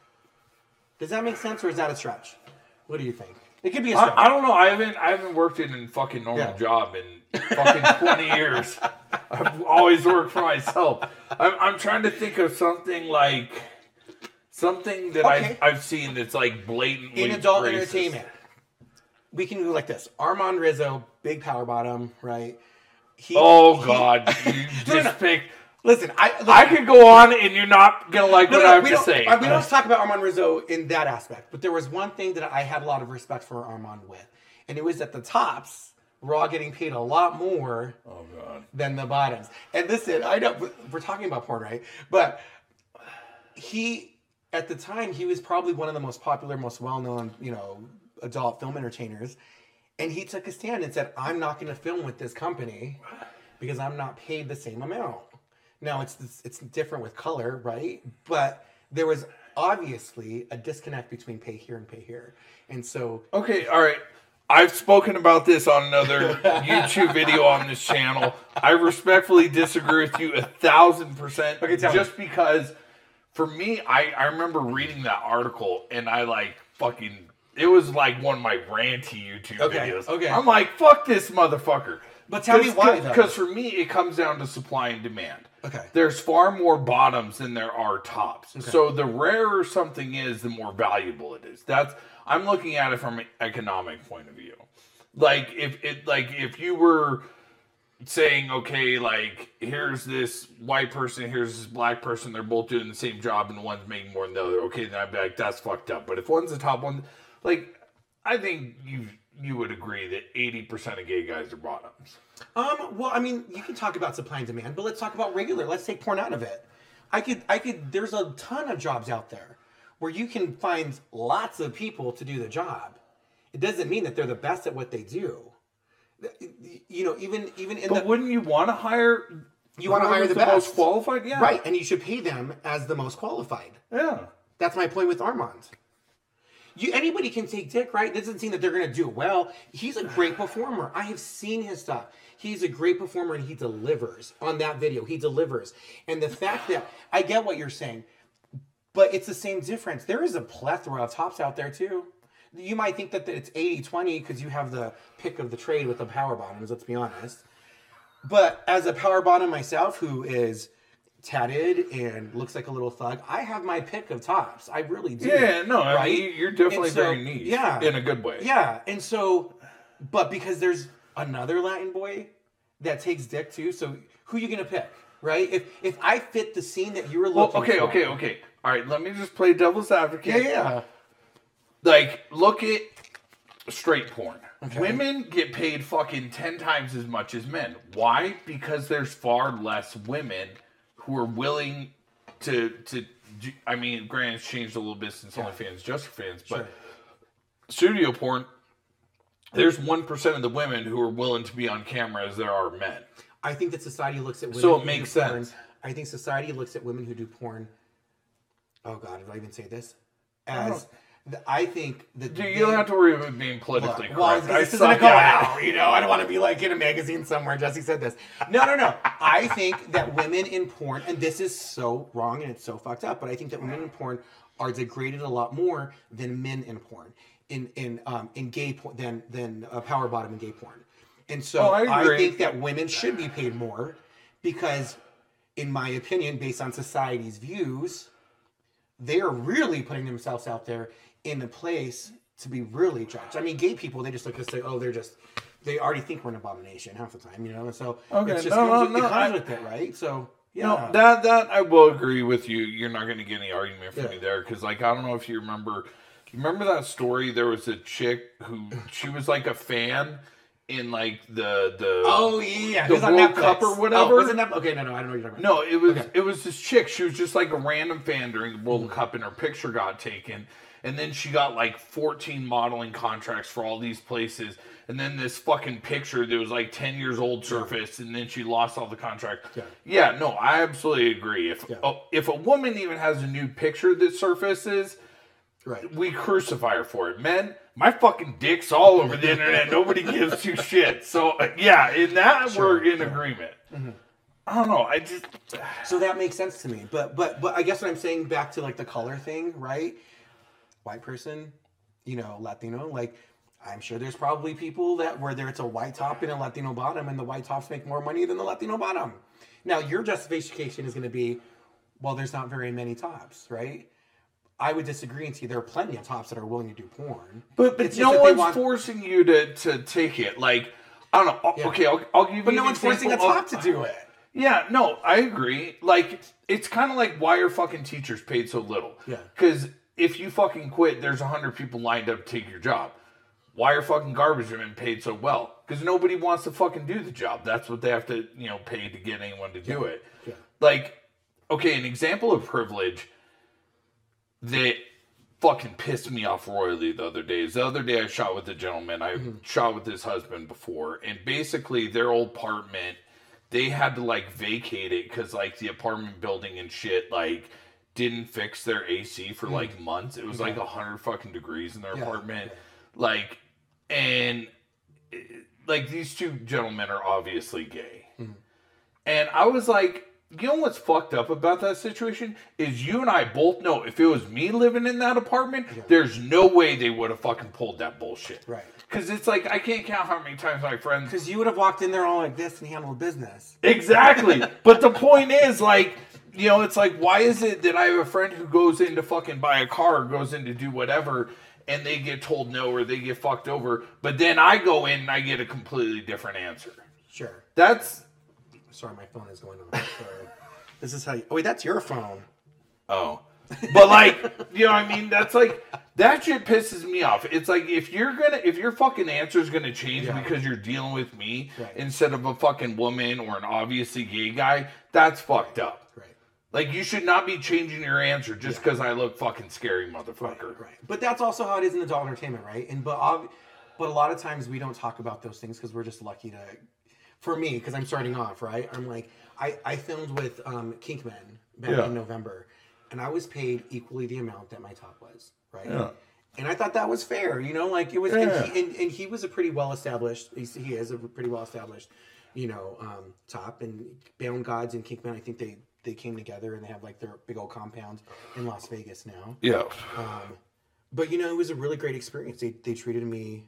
Speaker 2: does that make sense or is that a stretch what do you think it could be
Speaker 1: I, I don't know. I haven't i haven't worked in a fucking normal
Speaker 2: Yeah.
Speaker 1: job in fucking 20 years. I've always worked for myself. I'm, I'm trying to think of something like something that
Speaker 2: Okay.
Speaker 1: I've, I've seen that's like blatantly
Speaker 2: in adult
Speaker 1: racist.
Speaker 2: entertainment. We can go like this. Armand rizzo big power bottom right? He,
Speaker 1: oh
Speaker 2: he-
Speaker 1: god. You just picked
Speaker 2: listen i listen,
Speaker 1: I could go on and you're not gonna like
Speaker 2: No,
Speaker 1: what
Speaker 2: no,
Speaker 1: I have
Speaker 2: we
Speaker 1: to say.
Speaker 2: we don't talk about Armand Rizzo in that aspect, but there was one thing that I had a lot of respect for Armand with, and it was at the tops were all getting paid a lot more
Speaker 1: oh
Speaker 2: than the bottoms. And listen, I know we're talking about porn, right? But he, at the time, he was probably one of the most popular, most well-known, you know, adult film entertainers, and he took a stand and said, "I'm not going to film with this company because I'm not paid the same amount." Now it's it's different with color, right? But there was obviously a disconnect between pay here and pay here, and so
Speaker 1: Okay, all right. I've spoken about this on another YouTube video on this channel. I respectfully disagree with you a thousand percent.
Speaker 2: Okay, tell me.
Speaker 1: just because for me, I, I remember reading that article and I like fucking it was like one of my ranty YouTube
Speaker 2: Okay,
Speaker 1: videos.
Speaker 2: okay.
Speaker 1: I'm like, fuck this motherfucker.
Speaker 2: But tell me why, though.
Speaker 1: Because for me, it comes down to supply and demand.
Speaker 2: Okay.
Speaker 1: There's far more bottoms than there are tops. Okay. So the rarer something is, the more valuable it is. That's I'm looking at it from an economic point of view. Like if it like if you were saying, okay, like here's this white person, here's this black person, they're both doing the same job and one's making more than the other, okay, then I'd be like, that's fucked up. But if one's the top one, like I think you you would agree that eighty percent of gay guys are bottoms.
Speaker 2: Um, well, I mean, you can talk about supply and demand, but let's talk about regular. Let's take porn out of it. I could, I could. There's a ton of jobs out there where you can find lots of people to do the job. It doesn't mean that they're the best at what they do. You know, even even in
Speaker 1: But
Speaker 2: the
Speaker 1: wouldn't you want to hire?
Speaker 2: You wanna hire the
Speaker 1: most
Speaker 2: best.
Speaker 1: qualified. Yeah,
Speaker 2: right, and you should pay them as the most qualified.
Speaker 1: Yeah.
Speaker 2: That's my point with Armand. You anybody can take Dick, right? That doesn't mean that they're gonna do well. He's a great performer. I have seen his stuff. He's a great performer and he delivers on that video. He delivers. And the fact that I get what you're saying, but it's the same difference. There is a plethora of tops out there too. You might think that it's 80-20 because you have the pick of the trade with the power bottoms, let's be honest. But as a power bottom myself who is tatted and looks like a little thug, I have my pick of tops. I really do.
Speaker 1: Yeah, no, I mean, you're definitely
Speaker 2: so-
Speaker 1: very niche.
Speaker 2: Yeah.
Speaker 1: in a good way.
Speaker 2: Yeah, and so, but because there's another Latin boy that takes dick too, so who you gonna pick, right? If if I fit the scene that you were
Speaker 1: Well,
Speaker 2: looking
Speaker 1: okay,
Speaker 2: for,
Speaker 1: okay, okay. Okay all right, let me just play devil's advocate.
Speaker 2: Yeah, yeah.
Speaker 1: Like, look at straight porn.
Speaker 2: Okay.
Speaker 1: Women get paid fucking 10 times as much as men. Why? Because there's far less women who are willing to, to I mean, granted, it's changed a little bit since OnlyFans, just for fans, but
Speaker 2: Sure.
Speaker 1: studio porn, there's 1% of the women who are willing to be on camera as there are men.
Speaker 2: I think that society looks at women.
Speaker 1: So it makes
Speaker 2: do porn-
Speaker 1: sense.
Speaker 2: I think society looks at women who do porn. Oh God, did I even say this? As I think that
Speaker 1: Dude,
Speaker 2: they-
Speaker 1: you don't have to worry about being politically
Speaker 2: Look, well,
Speaker 1: correct.
Speaker 2: this
Speaker 1: I
Speaker 2: isn't a go
Speaker 1: at
Speaker 2: out. You know, I don't want to be like in a magazine somewhere. Jesse said this. No, no, no. I think that women in porn, and this is so wrong and it's so fucked up, but I think that women in porn are degraded a lot more than men in porn, in in um in gay porn than than uh, power bottom in gay porn. And so
Speaker 1: Oh, I
Speaker 2: I, think that women should be paid more because, in my opinion, based on society's views, they're really putting themselves out there in a place to be really judged. I mean, gay people, they just look and say, oh, they're just, they already think we're an abomination half the time, you know? And so
Speaker 1: Okay,
Speaker 2: it's just
Speaker 1: no,
Speaker 2: comes,
Speaker 1: no,
Speaker 2: with,
Speaker 1: no,
Speaker 2: it comes
Speaker 1: I-
Speaker 2: with it, right? So, yeah.
Speaker 1: No, that that I will agree with you. You're not going to get any argument from
Speaker 2: Yeah.
Speaker 1: me there because, like, I don't know if you remember. You remember that story? There was a chick who she was like a fan in like the the.
Speaker 2: oh, yeah.
Speaker 1: The
Speaker 2: it was on
Speaker 1: World Cup or whatever?
Speaker 2: Oh, it Netflix? Okay, no, no, I don't know what you're talking about.
Speaker 1: No, it was
Speaker 2: Okay.
Speaker 1: it was this chick. She was just like a random fan during the World
Speaker 2: Mm-hmm.
Speaker 1: Cup, and her picture got taken. And then she got like 14 modeling contracts for all these places. And then this fucking picture that was like 10 years old surfaced, and then she lost all the contracts.
Speaker 2: Yeah.
Speaker 1: Yeah, no, I absolutely agree. If
Speaker 2: Yeah.
Speaker 1: oh, if a woman even has a new picture that surfaces,
Speaker 2: Right.
Speaker 1: we crucify her for it. Men, my fucking dick's all over the internet. Nobody gives two shit. So yeah, in that
Speaker 2: Sure,
Speaker 1: we're in
Speaker 2: sure.
Speaker 1: agreement. Mm-hmm. I don't know. I just
Speaker 2: So that makes sense to me. But but but I guess what I'm saying back to like the color thing, right? White person, you know, Latino, like I'm sure there's probably people that where there it's a white top and a Latino bottom, and the white tops make more money than the Latino bottom. Now your justification is going to be, well, there's not very many tops, right? I would disagree and say there are plenty of tops that are willing to do porn.
Speaker 1: But but
Speaker 2: It's
Speaker 1: no one's
Speaker 2: want-
Speaker 1: forcing you to to take it. Like I don't know.
Speaker 2: Yeah.
Speaker 1: Okay, I'll, I'll give you.
Speaker 2: But no one's forcing a top
Speaker 1: of-
Speaker 2: to do it.
Speaker 1: Yeah, no, I agree. Like it's kind of like why are fucking teachers paid so little?
Speaker 2: Yeah.
Speaker 1: Because if you fucking quit, there's a hundred people lined up to take your job. Why are fucking garbage men paid so well? Because nobody wants to fucking do the job. That's what they have to, you know, pay to get anyone to do it.
Speaker 2: Yeah.
Speaker 1: Like, okay, an example of privilege that fucking pissed me off royally the other day is the other day I shot with a gentleman. I mm-hmm. shot with his husband before, and basically their old apartment, they had to like vacate it because like the apartment building and shit like didn't fix their AC for like months. It was like a hundred fucking degrees in their
Speaker 2: Yeah,
Speaker 1: apartment, like, and eh, like these two gentlemen are obviously gay. And I was like, you know what's fucked up about that situation is you and I both know if it was me living in that apartment, there's no way they would have fucking pulled that bullshit.
Speaker 2: Right.
Speaker 1: Because it's like I can't count how many times my friends.
Speaker 2: Because you would have walked in there all like this and handled business.
Speaker 1: Exactly. but the point is, like, you know, it's like, why is it that I have a friend who goes in to fucking buy a car, or goes in to do whatever, and they get told no or they get fucked over, but then I go in and I get a completely different answer?
Speaker 2: Sure.
Speaker 1: That's
Speaker 2: Sorry, my phone is going on. This is how you. Oh, wait, that's your phone.
Speaker 1: Oh. But like, you know what I mean? That's like that shit pisses me off. It's like if you're gonna if your fucking answer is gonna change
Speaker 2: Yeah.
Speaker 1: because you're dealing with me
Speaker 2: Right.
Speaker 1: instead of a fucking woman or an obviously gay guy, that's fucked up.
Speaker 2: Right.
Speaker 1: Like you should not be changing your answer just because I look fucking scary, motherfucker.
Speaker 2: Right. But that's also how it is in adult entertainment, right? And but ob- but a lot of times we don't talk about those things because we're just lucky to. For me, because I'm starting off, right? I'm like, I I filmed with um, Kink Men back
Speaker 1: Yeah.
Speaker 2: in November, and I was paid equally the amount that my top was, right?
Speaker 1: Yeah.
Speaker 2: And I thought that was fair, you know, like it was,
Speaker 1: Yeah.
Speaker 2: and, he, and, and he was a pretty well established. He's, he is a pretty well established, you know, um, top. And Bound Gods and Kink Men, I think they they came together and they have like their big old compound in Las Vegas now.
Speaker 1: Yeah.
Speaker 2: Um, but you know, it was a really great experience. They they treated me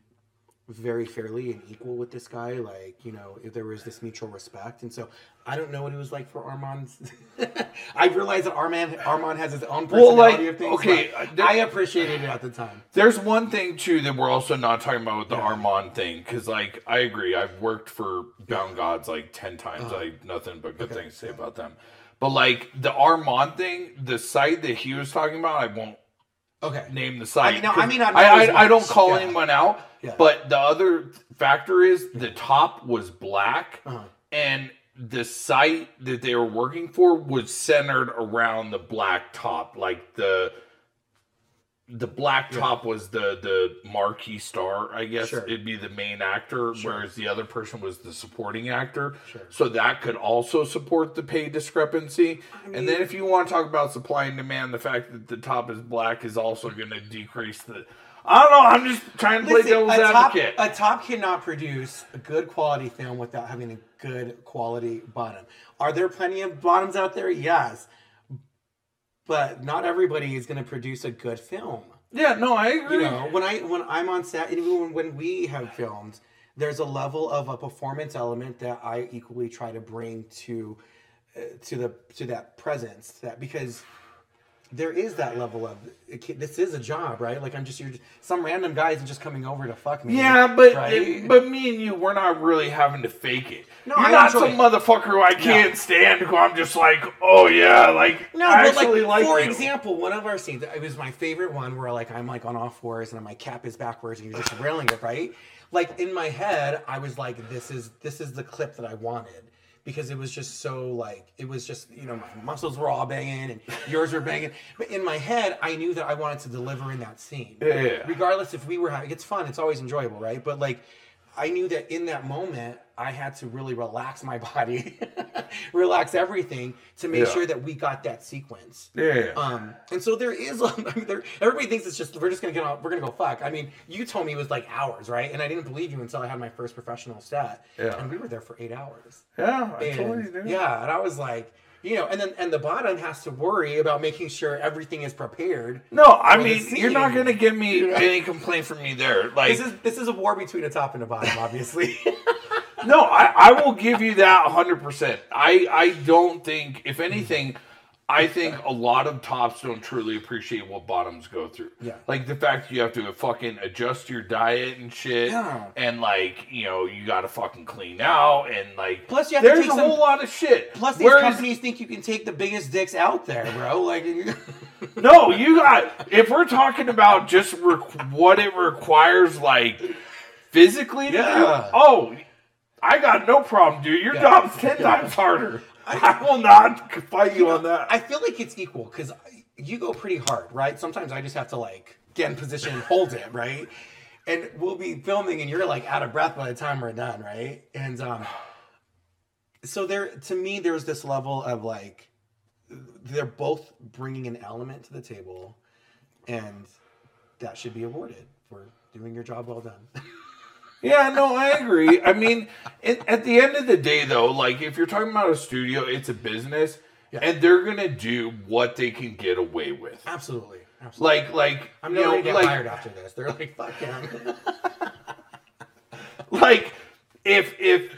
Speaker 2: very fairly and equal with this guy. Like you know, if there was this mutual respect, and so I don't know what it was like for Armand. I realized that Armand Armand has his own
Speaker 1: Well,
Speaker 2: personality
Speaker 1: like,
Speaker 2: of things.
Speaker 1: okay, uh, there-
Speaker 2: I appreciated it at the time.
Speaker 1: There's one thing too that we're also not talking about with the Armand thing, because like I agree, I've worked for Bound Gods like ten times. I nothing but good things to say about them. But like the Armand thing, the site that he was talking about, I won't
Speaker 2: Okay.
Speaker 1: name the site.
Speaker 2: I mean, no, I mean,
Speaker 1: I, I, I don't call
Speaker 2: Yeah.
Speaker 1: anyone out.
Speaker 2: Yeah.
Speaker 1: But the other factor is the top was black,
Speaker 2: Uh-huh.
Speaker 1: and the site that they were working for was centered around the black top, like the the black top was the the marquee star, I guess
Speaker 2: Sure.
Speaker 1: it'd be the main actor, whereas the other person was the supporting actor.
Speaker 2: Sure.
Speaker 1: So that could also support the pay discrepancy. and then if you want to talk about supply and demand, the fact that the top is black is also going to decrease the. I don't know. I'm just trying to play
Speaker 2: Listen,
Speaker 1: devil's
Speaker 2: a top,
Speaker 1: advocate.
Speaker 2: a top cannot produce a good quality film without having a good quality bottom. Are there plenty of bottoms out there? Yes. But not everybody is going to produce a good film.
Speaker 1: yeah, no, I agree.
Speaker 2: You know, when I when I'm on set, and even when, when we have filmed, there's a level of a performance element that I equally try to bring to uh, to the to that presence that because there is that level of this is a job, right? Like I'm just you're just, some random guy isn't just coming over to fuck me.
Speaker 1: Yeah, but
Speaker 2: right?
Speaker 1: but me and you, we're not really having to fake it.
Speaker 2: No,
Speaker 1: You're
Speaker 2: I
Speaker 1: not some
Speaker 2: it.
Speaker 1: motherfucker who I can't stand. Who I'm just like, oh yeah, like
Speaker 2: No,
Speaker 1: I
Speaker 2: but like,
Speaker 1: actually like,
Speaker 2: for
Speaker 1: you.
Speaker 2: example, one of our scenes, it was my favorite one where like I'm like on all fours and my cap is backwards and you're just railing it, right? Like in my head, I was like, this is this is the clip that I wanted because it was just so like it was just you know my muscles were all banging and yours were banging, but in my head, I knew that I wanted to deliver in that scene.
Speaker 1: Yeah.
Speaker 2: Regardless if we were having, it's fun, it's always enjoyable, right? But like. I knew that in that moment, I had to really relax my body, relax everything to make
Speaker 1: Yeah.
Speaker 2: sure that we got that sequence.
Speaker 1: Yeah.
Speaker 2: Um, and so there is, I mean, there, everybody thinks it's just we're just gonna get on, we're gonna go fuck. I mean, you told me it was like hours, right? And I didn't believe you until I had my first professional stat.
Speaker 1: Yeah.
Speaker 2: And we were there for eight hours.
Speaker 1: yeah, I
Speaker 2: And,
Speaker 1: totally do.
Speaker 2: yeah, and I was like, you know, and then and the bottom has to worry about making sure everything is prepared.
Speaker 1: No, I mean, you're not gonna get me
Speaker 2: You know?
Speaker 1: any complaint from me there. Like,
Speaker 2: This is this is a war between a top and a bottom, obviously.
Speaker 1: No, I, I will give you that 100%. I, I don't think, if anything, I think a lot of tops don't truly appreciate what bottoms go through.
Speaker 2: Yeah.
Speaker 1: Like the fact you have to fucking adjust your diet and shit.
Speaker 2: Yeah.
Speaker 1: And like, you know, you gotta fucking clean out and like.
Speaker 2: Plus you have to
Speaker 1: there's
Speaker 2: take
Speaker 1: a
Speaker 2: some-
Speaker 1: whole lot of shit.
Speaker 2: Plus, these
Speaker 1: Whereas-
Speaker 2: companies think you can take the biggest dicks out there, bro. Like,
Speaker 1: No, you got. If we're talking about just re- what it requires, like physically, to do,
Speaker 2: Yeah.
Speaker 1: oh, I got no problem, dude. Your
Speaker 2: Yeah.
Speaker 1: job's ten times harder. I will not fight you on that.
Speaker 2: I feel like it's equal because you go pretty hard, right? Sometimes I just have to like get in position and hold it, right? And we'll be filming, and you're like out of breath by the time we're done, right? And um, so there, to me, there's this level of like they're both bringing an element to the table, and that should be awarded for doing your job well done.
Speaker 1: Yeah, no, I agree. I mean, it, at the end of the day, though, like if you're talking about a studio, it's a business,
Speaker 2: Yeah.
Speaker 1: and they're gonna do what they can get away with.
Speaker 2: absolutely, absolutely.
Speaker 1: Like, like
Speaker 2: I'm never gonna get
Speaker 1: like,
Speaker 2: fired after this. They're like, fuck him.
Speaker 1: like if if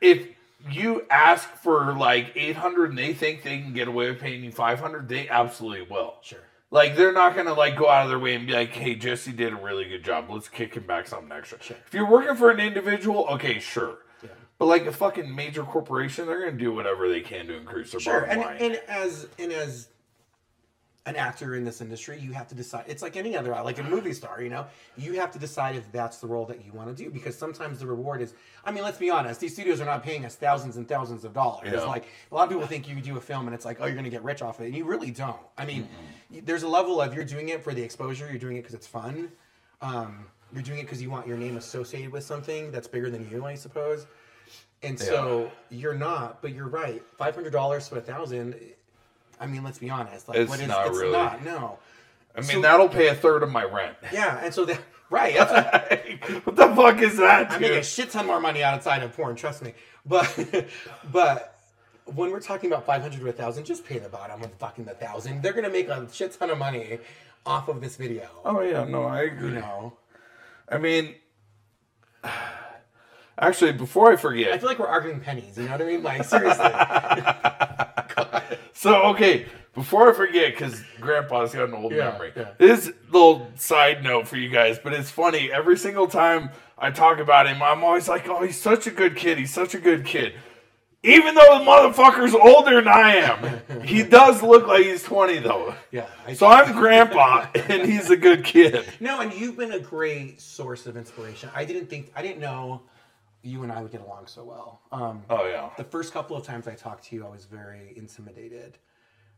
Speaker 1: if you ask for like 800 and they think they can get away with paying you 500 they absolutely will
Speaker 2: sure.
Speaker 1: Like they're not gonna like go out of their way and be like hey jesse did a really good job. Let's kick him back something extra. If you're working for an individual okay sure.
Speaker 2: Yeah.
Speaker 1: but like a fucking major corporation they're gonna do whatever they can to increase their
Speaker 2: Sure,
Speaker 1: bottom
Speaker 2: and,
Speaker 1: line.
Speaker 2: and as and as an actor in this industry, you have to decide. It's like any other, like a movie star. You know, you have to decide if that's the role that you want to do because sometimes the reward is. I mean, let's be honest. These studios are not paying us thousands and thousands of dollars.
Speaker 1: Yeah.
Speaker 2: Like a lot of people think you do a film and it's like, oh, you're going to get rich off it, and you really don't. I mean, y there's a level of you're doing it for the exposure. You're doing it because it's fun. Um, you're doing it because you want your name associated with something that's bigger than you, I suppose. And so you're not, but you're right. Five hundred dollars to a thousand. I mean, let's be honest. Like,
Speaker 1: It's
Speaker 2: what is,
Speaker 1: not
Speaker 2: it's
Speaker 1: really.
Speaker 2: not. No.
Speaker 1: i mean
Speaker 2: so-
Speaker 1: that'll pay a third of my rent
Speaker 2: Yeah, and so that right. That's what,
Speaker 1: what the fuck is that
Speaker 2: I make a shit ton more money outside of porn. Trust me. But but when we're talking about five hundred to a thousand, just pay the bottom of fucking the thousand. They're gonna make a shit ton of money off of this video.
Speaker 1: oh yeah no i agree
Speaker 2: You know,
Speaker 1: i mean actually before i forget
Speaker 2: I feel like we're arguing pennies. You know what I mean? Like seriously.
Speaker 1: So okay, before I forget, because Grandpa's got an old
Speaker 2: Yeah,
Speaker 1: memory.
Speaker 2: yeah.
Speaker 1: This little side note for you guys, but it's funny. Every single time I talk about him, I'm always like, "Oh, he's such a good kid. He's such a good kid." Even though the motherfucker's older than I am, he does look like he's 20 though.
Speaker 2: Yeah. I,
Speaker 1: So I'm grandpa, and he's a good kid.
Speaker 2: no, and you've been a great source of inspiration. I didn't think I didn't know you and I would get along so well. Um,
Speaker 1: Oh yeah.
Speaker 2: the first couple of times I talked to you, I was very intimidated.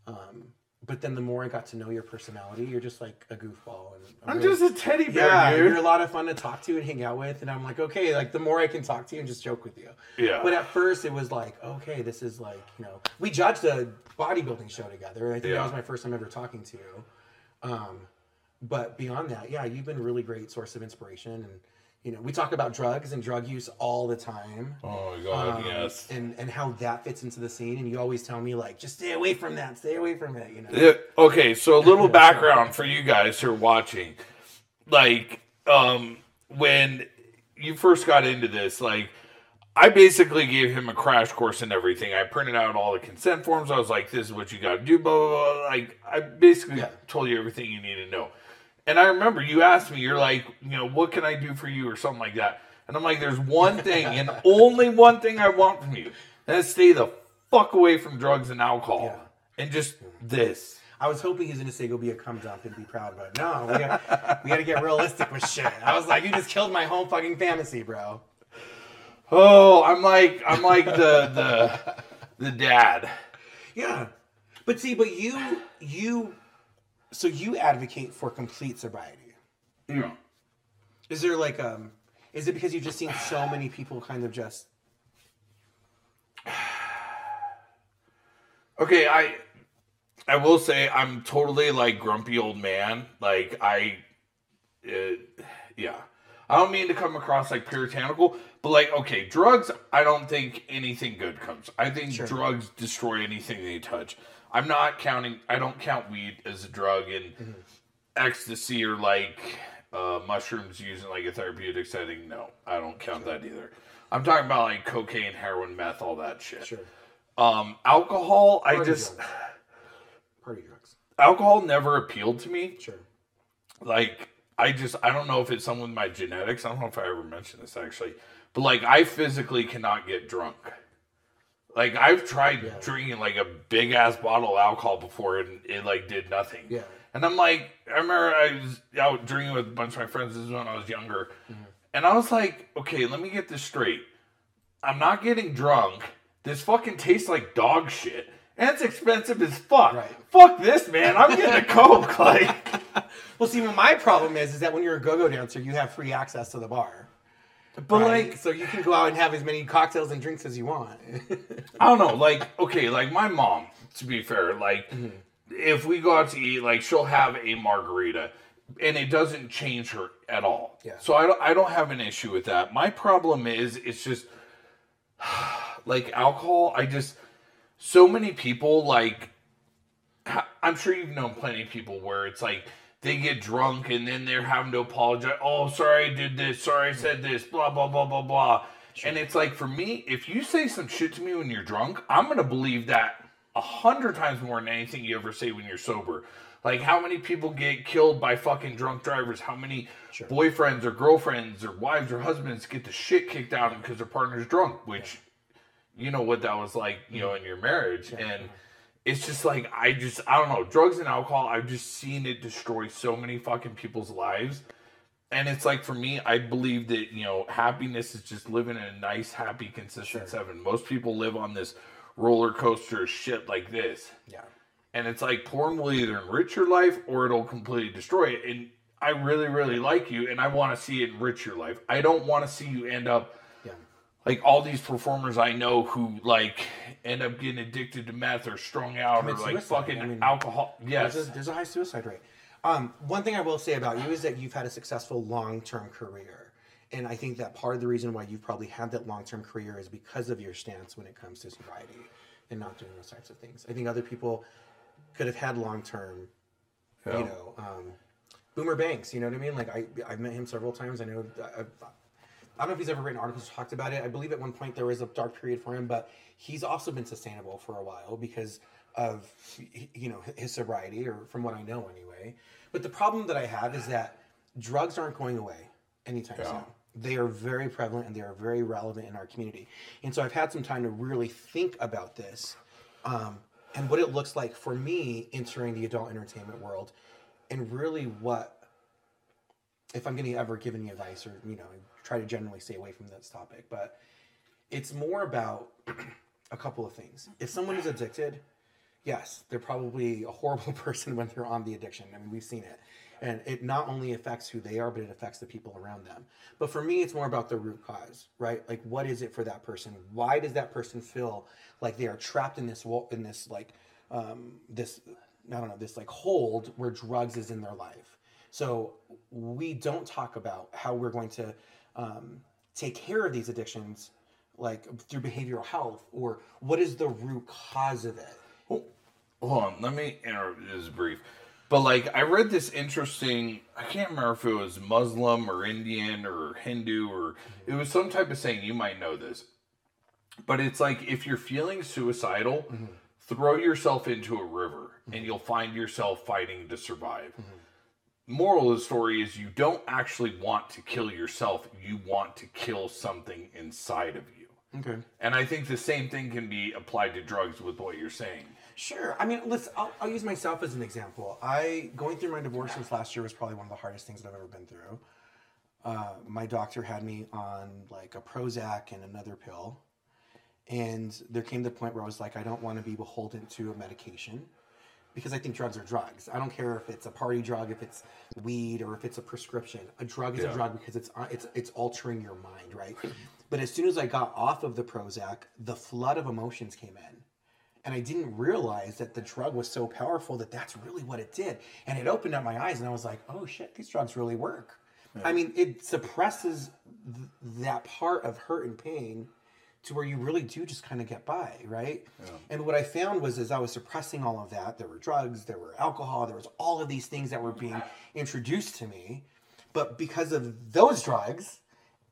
Speaker 2: Um, but then the more I got to know your personality, you're just like a goofball. And a
Speaker 1: I'm
Speaker 2: really-
Speaker 1: just a teddy bear,
Speaker 2: yeah,
Speaker 1: dude.
Speaker 2: you're a lot of fun to talk to and hang out with. And I'm like, okay, like the more I can talk to you and just joke with you.
Speaker 1: Yeah.
Speaker 2: But at first, it was like, okay, this is like, you know, we judged a bodybuilding show together. I think
Speaker 1: Yeah.
Speaker 2: that was my first time ever talking to you. Um, but beyond that, yeah, you've been a really great source of inspiration. And, you know, we talk about drugs and drug use all the time.
Speaker 1: Oh my god,
Speaker 2: Um,
Speaker 1: yes.
Speaker 2: And and how that fits into the scene. And you always tell me like, just stay away from that. Stay away from it. You know.
Speaker 1: Yeah, okay, so a little background for you guys who are watching. Like, um, when you first got into this, like, I basically gave him a crash course in everything. I printed out all the consent forms. I was like, this is what you got to do, blah, blah, blah. Like, I basically
Speaker 2: Yeah.
Speaker 1: told you everything you need to know. And I remember you asked me, you're like, you know, what can I do for you or something like that. And I'm like, there's one thing and only one thing I want from you. And that's stay the fuck away from drugs and alcohol.
Speaker 2: Yeah.
Speaker 1: And just this.
Speaker 2: I was hoping he's gonna say go be a cum dump and be proud, but no, we got, we got to get realistic with shit. I was like, you just killed my whole fucking fantasy, bro.
Speaker 1: Oh, I'm like I'm like the the the dad.
Speaker 2: Yeah, but see, but you you, so you advocate for complete sobriety.
Speaker 1: Yeah.
Speaker 2: Is there like um, is it because you've just seen so many people kind of just
Speaker 1: Okay, I I will say I'm totally like grumpy old man. Like I, uh, yeah. I don't mean to come across like puritanical, but like okay, drugs. I don't think anything good comes. I think drugs destroy anything they touch. I'm not counting. I don't count weed as a drug and ecstasy or like uh, mushrooms used in like a therapeutic setting. No, I don't count that either. I'm talking about like cocaine, heroin, meth, all that shit.
Speaker 2: sure
Speaker 1: Um, alcohol, I just
Speaker 2: drugs. party drugs?
Speaker 1: alcohol never appealed to me.
Speaker 2: Sure.
Speaker 1: Like I just I don't know if it's something with my genetics. I don't know if I ever mentioned this actually, but like I physically cannot get drunk. Like I've tried drinking like a big ass bottle of alcohol before and it like did nothing.
Speaker 2: Yeah.
Speaker 1: And I'm like, I remember I was out drinking with a bunch of my friends. This is when I was younger, mm-hmm. and I was like, okay, let me get this straight. I'm not getting drunk. This fucking tastes like dog shit. And it's expensive as fuck.
Speaker 2: Right.
Speaker 1: Fuck this, man. I'm getting a Coke. Like,
Speaker 2: Well, see, my problem is, is that when you're a go-go dancer, you have free access to the bar.
Speaker 1: But
Speaker 2: right?
Speaker 1: like,
Speaker 2: so you can go out and have as many cocktails and drinks as you want.
Speaker 1: I don't know. Like, okay, like my mom, to be fair, like, mm-hmm. if we go out to eat, like, she'll have a margarita and it doesn't change her at all.
Speaker 2: Yeah.
Speaker 1: So I don't, I don't have an issue with that. My problem is, it's just, like, alcohol, I just, so many people, like, I'm sure you've known plenty of people where it's like, they get drunk and then they're having to apologize. Oh, sorry I did this. Sorry I said this. Blah, blah, blah, blah, blah. And it's like, for me, if you say some shit to me when you're drunk, I'm going to believe that a hundred times more than anything you ever say when you're sober. Like, how many people get killed by fucking drunk drivers? How many boyfriends or girlfriends or wives or husbands get the shit kicked out of them because their partner's drunk? Which, you know what that was like, you know, in your marriage. And it's just like I just I don't know drugs and alcohol. I've just seen it destroy so many fucking people's lives, and it's like for me, I believe that you know happiness is just living in a nice, happy, consistent seven. Most people live on this roller coaster of shit like this,
Speaker 2: yeah.
Speaker 1: and it's like porn will either enrich your life or it'll completely destroy it. And I really, really like you, and I want to see it enrich your life. I don't want to see you end up. Like all these performers I know who like end up getting addicted to meth or strung out or like
Speaker 2: suicide.
Speaker 1: fucking
Speaker 2: I mean,
Speaker 1: alcohol. Yes.
Speaker 2: There's a, there's a high suicide rate. Um, one thing I will say about you is that you've had a successful long-term career, and I think that part of the reason why you've probably had that long-term career is because of your stance when it comes to sobriety and not doing those types of things. I think other people could have had long-term,
Speaker 1: Yeah.
Speaker 2: you know, um, Boomer Banks. You know what I mean? Like I, I've met him several times. I know. I, I don't know if he's ever written articles or talked about it. I believe at one point there was a dark period for him, but he's also been sustainable for a while because of you know his sobriety, or from what I know anyway. But the problem that I have is that drugs aren't going away anytime soon. They are very prevalent and they are very relevant in our community. And so I've had some time to really think about this um, and what it looks like for me entering the adult entertainment world and really what, if I'm going to ever give any advice or, you know, try to generally stay away from this topic, but it's more about a couple of things. If someone is addicted, yes, they're probably a horrible person when they're on the addiction. I mean, we've seen it. And it not only affects who they are, but it affects the people around them. But for me, it's more about the root cause, right? Like, what is it for that person? Why does that person feel like they are trapped in this wall, in this like, um, this, I don't know, this like hold where drugs is in their life? So we don't talk about how we're going to um, take care of these addictions, like through behavioral health, or what is the root cause of it?
Speaker 1: Hold on, let me interrupt. This is brief, but like I read this interesting. I can't remember if it was Muslim or Indian or Hindu or it was some type of saying. You might know this, but it's like if you're feeling suicidal, throw yourself into a river and you'll find yourself fighting to survive. Moral of the story is you don't actually want to kill yourself. You want to kill something inside of you.
Speaker 2: Okay.
Speaker 1: And I think the same thing can be applied to drugs with what you're saying.
Speaker 2: Sure. I mean, let's. I'll, I'll use myself as an example. I going through my divorce this last year was probably one of the hardest things that I've ever been through. Uh, my doctor had me on like a Prozac and another pill, and there came the point where I was like, I don't want to be beholden to a medication, because I think drugs are drugs. I don't care if it's a party drug, if it's weed, or if it's a prescription. A drug is
Speaker 1: Yeah.
Speaker 2: a drug because it's uh, it's it's altering your mind, right? But as soon as I got off of the Prozac, the flood of emotions came in and I didn't realize that the drug was so powerful that that's really what it did. And it opened up my eyes, and I was like, "Oh shit, these drugs really work." I mean, it suppresses th- that part of hurt and pain to where you really do just kind of get by, right? And what I found was, as I was suppressing all of that, there were drugs, there were alcohol, there was all of these things that were being introduced to me, but because of those drugs,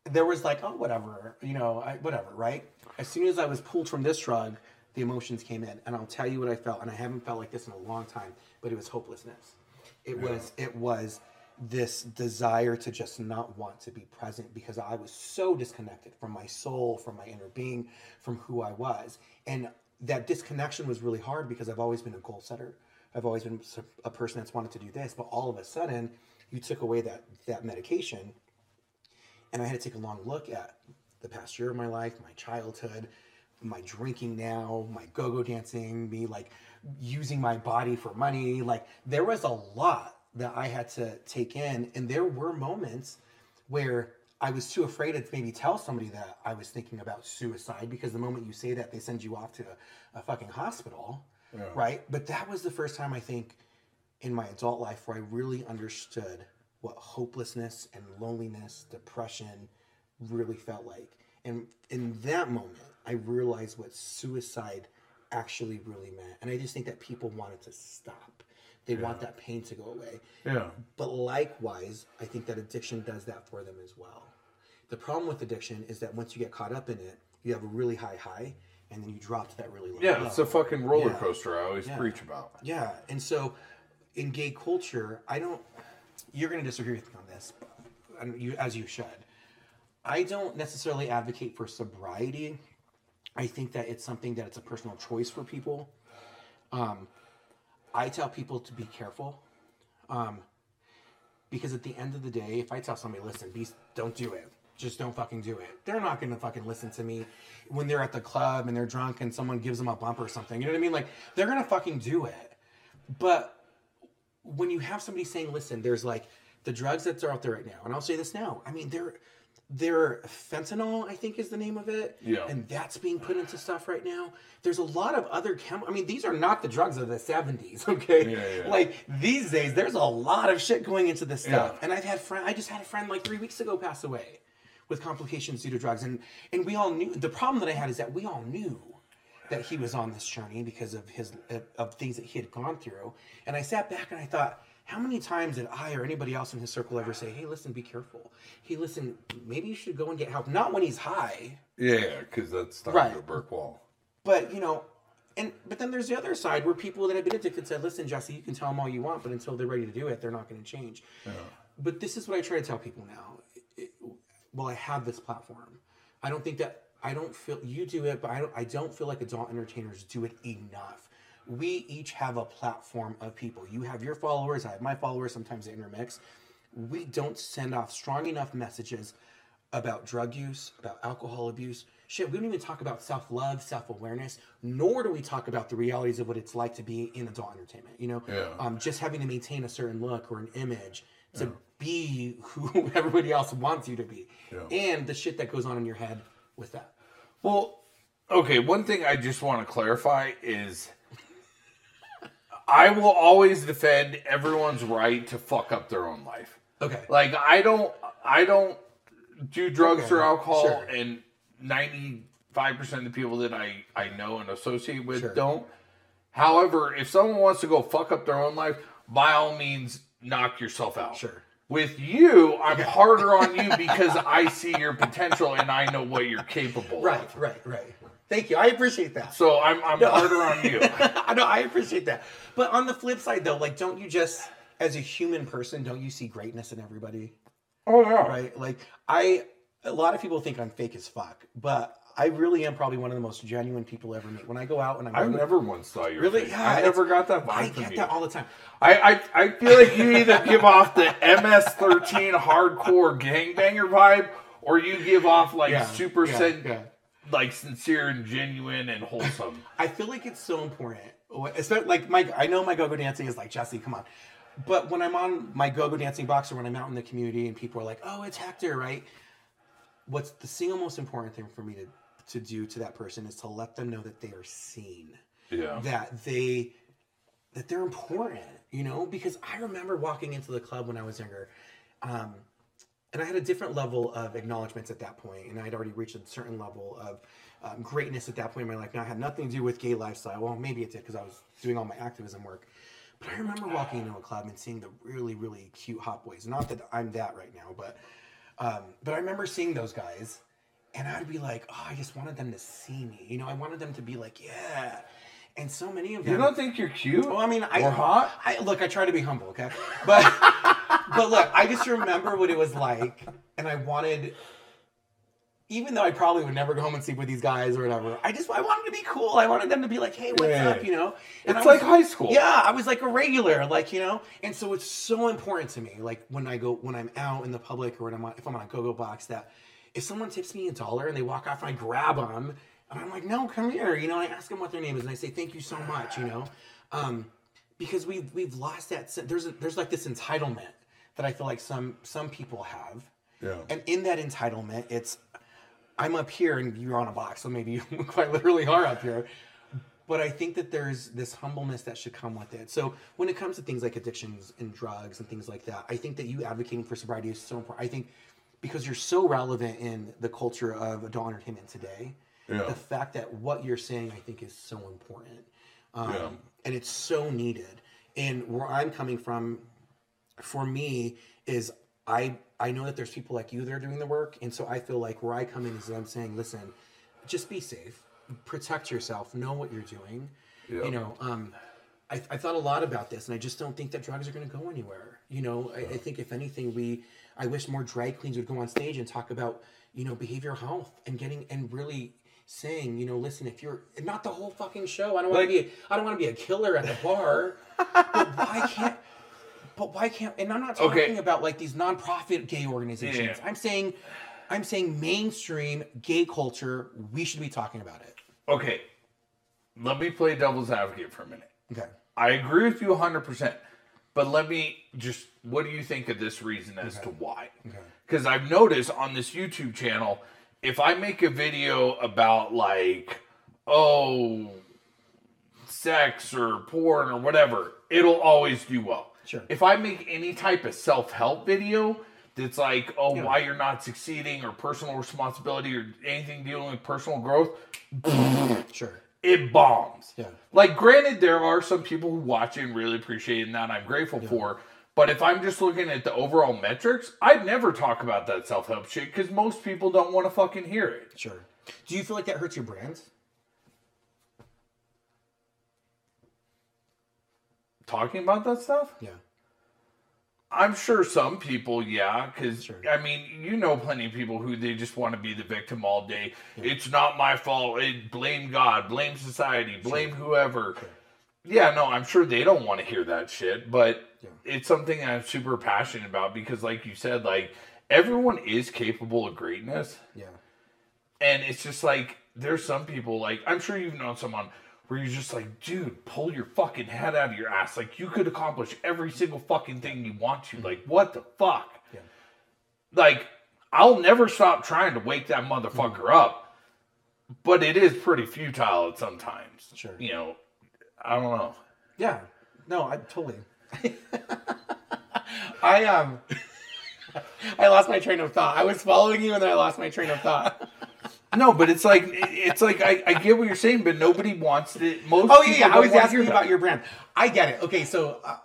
Speaker 2: there was like, oh, whatever, you know, I, whatever, right? As soon as I was pulled from this drug, the emotions came in, and I'll tell you what I felt, and I haven't felt like this in a long time, but it was hopelessness. It was, it was this desire to just not want to be present because I was so disconnected from my soul, from my inner being, from who I was, and that disconnection was really hard because I've always been a goal setter. I've always been a person that's wanted to do this, but all of a sudden, you took away that that medication, and I had to take a long look at the past year of my life, my childhood, my drinking now, my go-go dancing, me like using my body for money. Like there was a lot that I had to take in, and there were moments where I was too afraid to maybe tell somebody that I was thinking about suicide because the moment you say that, they send you off to a, a fucking hospital, right? But that was the first time I think in my adult life where I really understood what hopelessness and loneliness, depression really felt like. And in that moment, I realized what suicide actually really meant. And I just think that people wanted to stop. They want that pain to go away.
Speaker 1: Yeah.
Speaker 2: But likewise, I think that addiction does that for them as well. The problem with addiction is that once you get caught up in it, you have a really high high, and then you drop to that really low.
Speaker 1: Yeah,
Speaker 2: low.
Speaker 1: it's a fucking roller
Speaker 2: Yeah.
Speaker 1: coaster I always preach about.
Speaker 2: Yeah, and so in gay culture, I don't. You're going to disagree with me on this, you as you should. I don't necessarily advocate for sobriety. I think that it's something that it's a personal choice for people. Um, I tell people to be careful, um, because at the end of the day, if I tell somebody, "Listen, be, don't do it," just don't fucking do it. They're not to fucking listen to me when they're at the club and they're drunk and someone gives them a bump or something. You know what I mean? Like they're to fucking do it. But when you have somebody saying, "Listen, there's like the drugs that are out there right now," and I'll say this now. I mean, they're they're fentanyl, I think is the name of it.
Speaker 1: Yeah.
Speaker 2: And that's being put into stuff right now. There's a lot of other chem. I mean, these are not the drugs of the 70s, okay?
Speaker 1: Yeah, yeah.
Speaker 2: Like these days, there's a lot of shit going into this stuff.
Speaker 1: Yeah.
Speaker 2: And I've had friend. I just had a friend like three weeks ago pass away with complications due to drugs, and and we all knew. The problem that I had is that we all knew that he was on this journey because of his of things that he had gone through. And I sat back and I thought, how many times did I or anybody else in his circle ever say, "Hey, listen, be careful. Hey, listen, maybe you should go and get help." Not when he's high,
Speaker 1: Yeah, because that's starting
Speaker 2: Right.
Speaker 1: to brick wall.
Speaker 2: but you know. And, but then there's the other side where people that have been addicted said, "Listen, Jesse, you can tell them all you want, but until they're ready to do it, they're not going to change." Yeah. But this is what I try to tell people now. It- well, I have this platform. I don't think that I don't feel you do it, but I don't. I don't feel like adult entertainers do it enough. We each have a platform of people. You have your followers. I have my followers. Sometimes they intermix. We don't send off strong enough messages about drug use, about alcohol abuse. Shit, we don't even talk about self love, self awareness, nor do we talk about the realities of what it's like to be in adult entertainment. You know,
Speaker 1: Yeah.
Speaker 2: um, just having to maintain a certain look or an image to be who everybody else wants you to be,
Speaker 1: Yeah.
Speaker 2: and the shit that goes on in your head with that.
Speaker 1: Well, okay, one thing I just want to clarify is I will always defend everyone's right to fuck up their own life.
Speaker 2: Okay.
Speaker 1: Like I don't I don't do drugs
Speaker 2: Okay,
Speaker 1: or alcohol
Speaker 2: sure.
Speaker 1: and 95% of the people that I I know and associate with
Speaker 2: Sure.
Speaker 1: don't. However, if someone wants to go fuck up their own life, by all means knock yourself out.
Speaker 2: Sure.
Speaker 1: With you, I'm harder on you because I see your potential and I know what you're capable of.
Speaker 2: Right, right, right. Thank you. I appreciate that.
Speaker 1: So I'm I'm harder on you.
Speaker 2: I know I appreciate that. But on the flip side though, like don't you just as a human person, don't you see greatness in everybody?
Speaker 1: Oh yeah.
Speaker 2: Right? Like I a lot of people think I'm fake as fuck, but I really am probably one of the most genuine people ever meet. When I go out and I'm
Speaker 1: I've never once saw you.
Speaker 2: Really? Yeah,
Speaker 1: I never got that vibe
Speaker 2: I get
Speaker 1: you.
Speaker 2: that all the time.
Speaker 1: I, I I feel like you either give off the MS13 hardcore gangbanger vibe, or you give off like
Speaker 2: Yeah,
Speaker 1: super
Speaker 2: yeah,
Speaker 1: sen-
Speaker 2: yeah.
Speaker 1: Like sincere and genuine and wholesome.
Speaker 2: I feel like it's so important. Especially like my, I know my go-go dancing is like Jesse, come on. But when I'm on my go-go dancing box or when I'm out in the community and people are like, "Oh, it's Hector," right? What's the single most important thing for me to to do to that person is to let them know that they are seen,
Speaker 1: Yeah.
Speaker 2: that they that they're important. You know, because I remember walking into the club when I was younger. Um, and I had a different level of acknowledgments at that point, and I'd already reached a certain level of um, greatness at that point in my life. Now, I had nothing to do with gay lifestyle. Well, maybe it did because I was doing all my activism work. But I remember walking into a club and seeing the really, really cute hot boys. Not that I'm that right now, but um, but I remember seeing those guys, and I'd be like, oh, I just wanted them to see me. You know, I wanted them to be like, yeah. And so many of them.
Speaker 1: You don't think you're cute?
Speaker 2: Well, I mean, I
Speaker 1: Or hot?
Speaker 2: I look. I try to be humble, okay, but but look, I just remember what it was like, and I wanted, even though I probably would never go home and sleep with these guys or whatever. I just I wanted to be cool. I wanted them to be like, hey, what's up, you know? And
Speaker 1: It's
Speaker 2: was-
Speaker 1: like high school.
Speaker 2: Yeah, I was like a regular, like you know. And so it's so important to me, like when I go when I'm out in the public or when I'm on, if I'm on a go-go box, that if someone tips me a dollar and they walk off and I grab them and I'm like, no, come here, you know. I ask them what their name is and I say thank you so much, you know, um, because we've we've lost that. There's a, there's like this entitlement that I feel like some some people have,
Speaker 1: Yeah.
Speaker 2: and in that entitlement, it's I'm up here and you're on a box, so maybe you quite literally are up here. But I think that there's this humbleness that should come with it. So when it comes to things like addictions and drugs and things like that, I think that you advocating for sobriety is so important. I think because you're so relevant in the culture of adult entertainment today,
Speaker 1: Yeah.
Speaker 2: the fact that what you're saying, I think, is so important. Um,
Speaker 1: Yeah.
Speaker 2: And it's so needed. And where I'm coming from, for me is I I know that there's people like you that are doing the work, and so I feel like where I come in is I'm saying, listen, just be safe, protect yourself, know what you're doing.
Speaker 1: Yeah.
Speaker 2: You know, um, I, I thought a lot about this, and I just don't think that drugs are going to go anywhere. You know, I, I think if anything, we I wish more drag queens would go on stage and talk about you know behavioral health and getting and really saying, you know, listen, if you're not the whole fucking show, I don't want to be, I don't want to be a killer at the bar. but why can't? But why can't? And I'm not talking
Speaker 1: Okay.
Speaker 2: about like these nonprofit gay organizations.
Speaker 1: Yeah.
Speaker 2: I'm saying, I'm saying mainstream gay culture. We should be talking about it.
Speaker 1: Okay. Let me play devil's advocate for a minute.
Speaker 2: Okay.
Speaker 1: I agree with you 100%. But let me just, what do you think of this reason as to why?
Speaker 2: Okay.
Speaker 1: Because I've noticed on this YouTube channel, if I make a video about like, oh, sex or porn or whatever, it'll always do well.
Speaker 2: Sure.
Speaker 1: If I make any type of self help video that's like, oh, why you're not succeeding or personal responsibility or anything dealing with personal growth,
Speaker 2: Sure.
Speaker 1: it bombs.
Speaker 2: Yeah.
Speaker 1: Like, granted, there are some people who watch it and really appreciate it, and that I'm grateful for. But if I'm just looking at the overall metrics, I'd never talk about that self help shit because most people don't want to fucking hear it.
Speaker 2: Sure. Do you feel like that hurts your brand?
Speaker 1: Talking about that stuff,
Speaker 2: Yeah.
Speaker 1: I'm sure some people, yeah, because
Speaker 2: Sure.
Speaker 1: I mean, you know, plenty of people who they just want to be the victim all day. It's not my fault. It, blame God, blame society, blame whoever. Yeah, no, I'm sure they don't want to hear that shit, but
Speaker 2: Yeah.
Speaker 1: it's something I'm super passionate about because, like you said, like everyone is capable of greatness,
Speaker 2: Yeah.
Speaker 1: and it's just like there's some people like I'm sure you've known someone where you're just like, dude, pull your fucking head out of your ass. Like you could accomplish every single fucking thing you want to. Mm-hmm. Like what the fuck?
Speaker 2: Yeah.
Speaker 1: Like I'll never stop trying to wake that motherfucker mm-hmm. up, but it is pretty futile at sometimes.
Speaker 2: Sure.
Speaker 1: You know, I don't know.
Speaker 2: Yeah. No, I totally. I um I lost my train of thought. I was following you and then I lost my train of thought.
Speaker 1: No, but it's like it's like I, I get what you're saying, but nobody wants it. Most
Speaker 2: Oh yeah, yeah. I was asking you about your brand. I get it. Okay, so uh,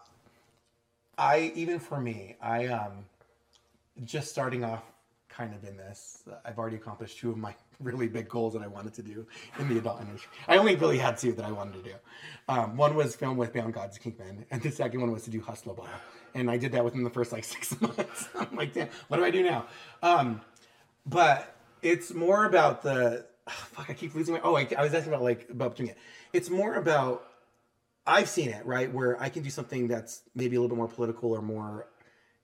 Speaker 2: I even for me, I um just starting off kind of in this. I've already accomplished two of my really big goals that I wanted to do in the adult industry. I only really had two that I wanted to do. Um, one was film with Beyond Gods Kingpin, and the second one was to do Hustlaball. And I did that within the first like six months. I'm like, damn, what do I do now? Um, but it's more about the fuck. I keep losing my. Oh, I, I was asking about like about doing it. It's more about I've seen it right where I can do something that's maybe a little bit more political or more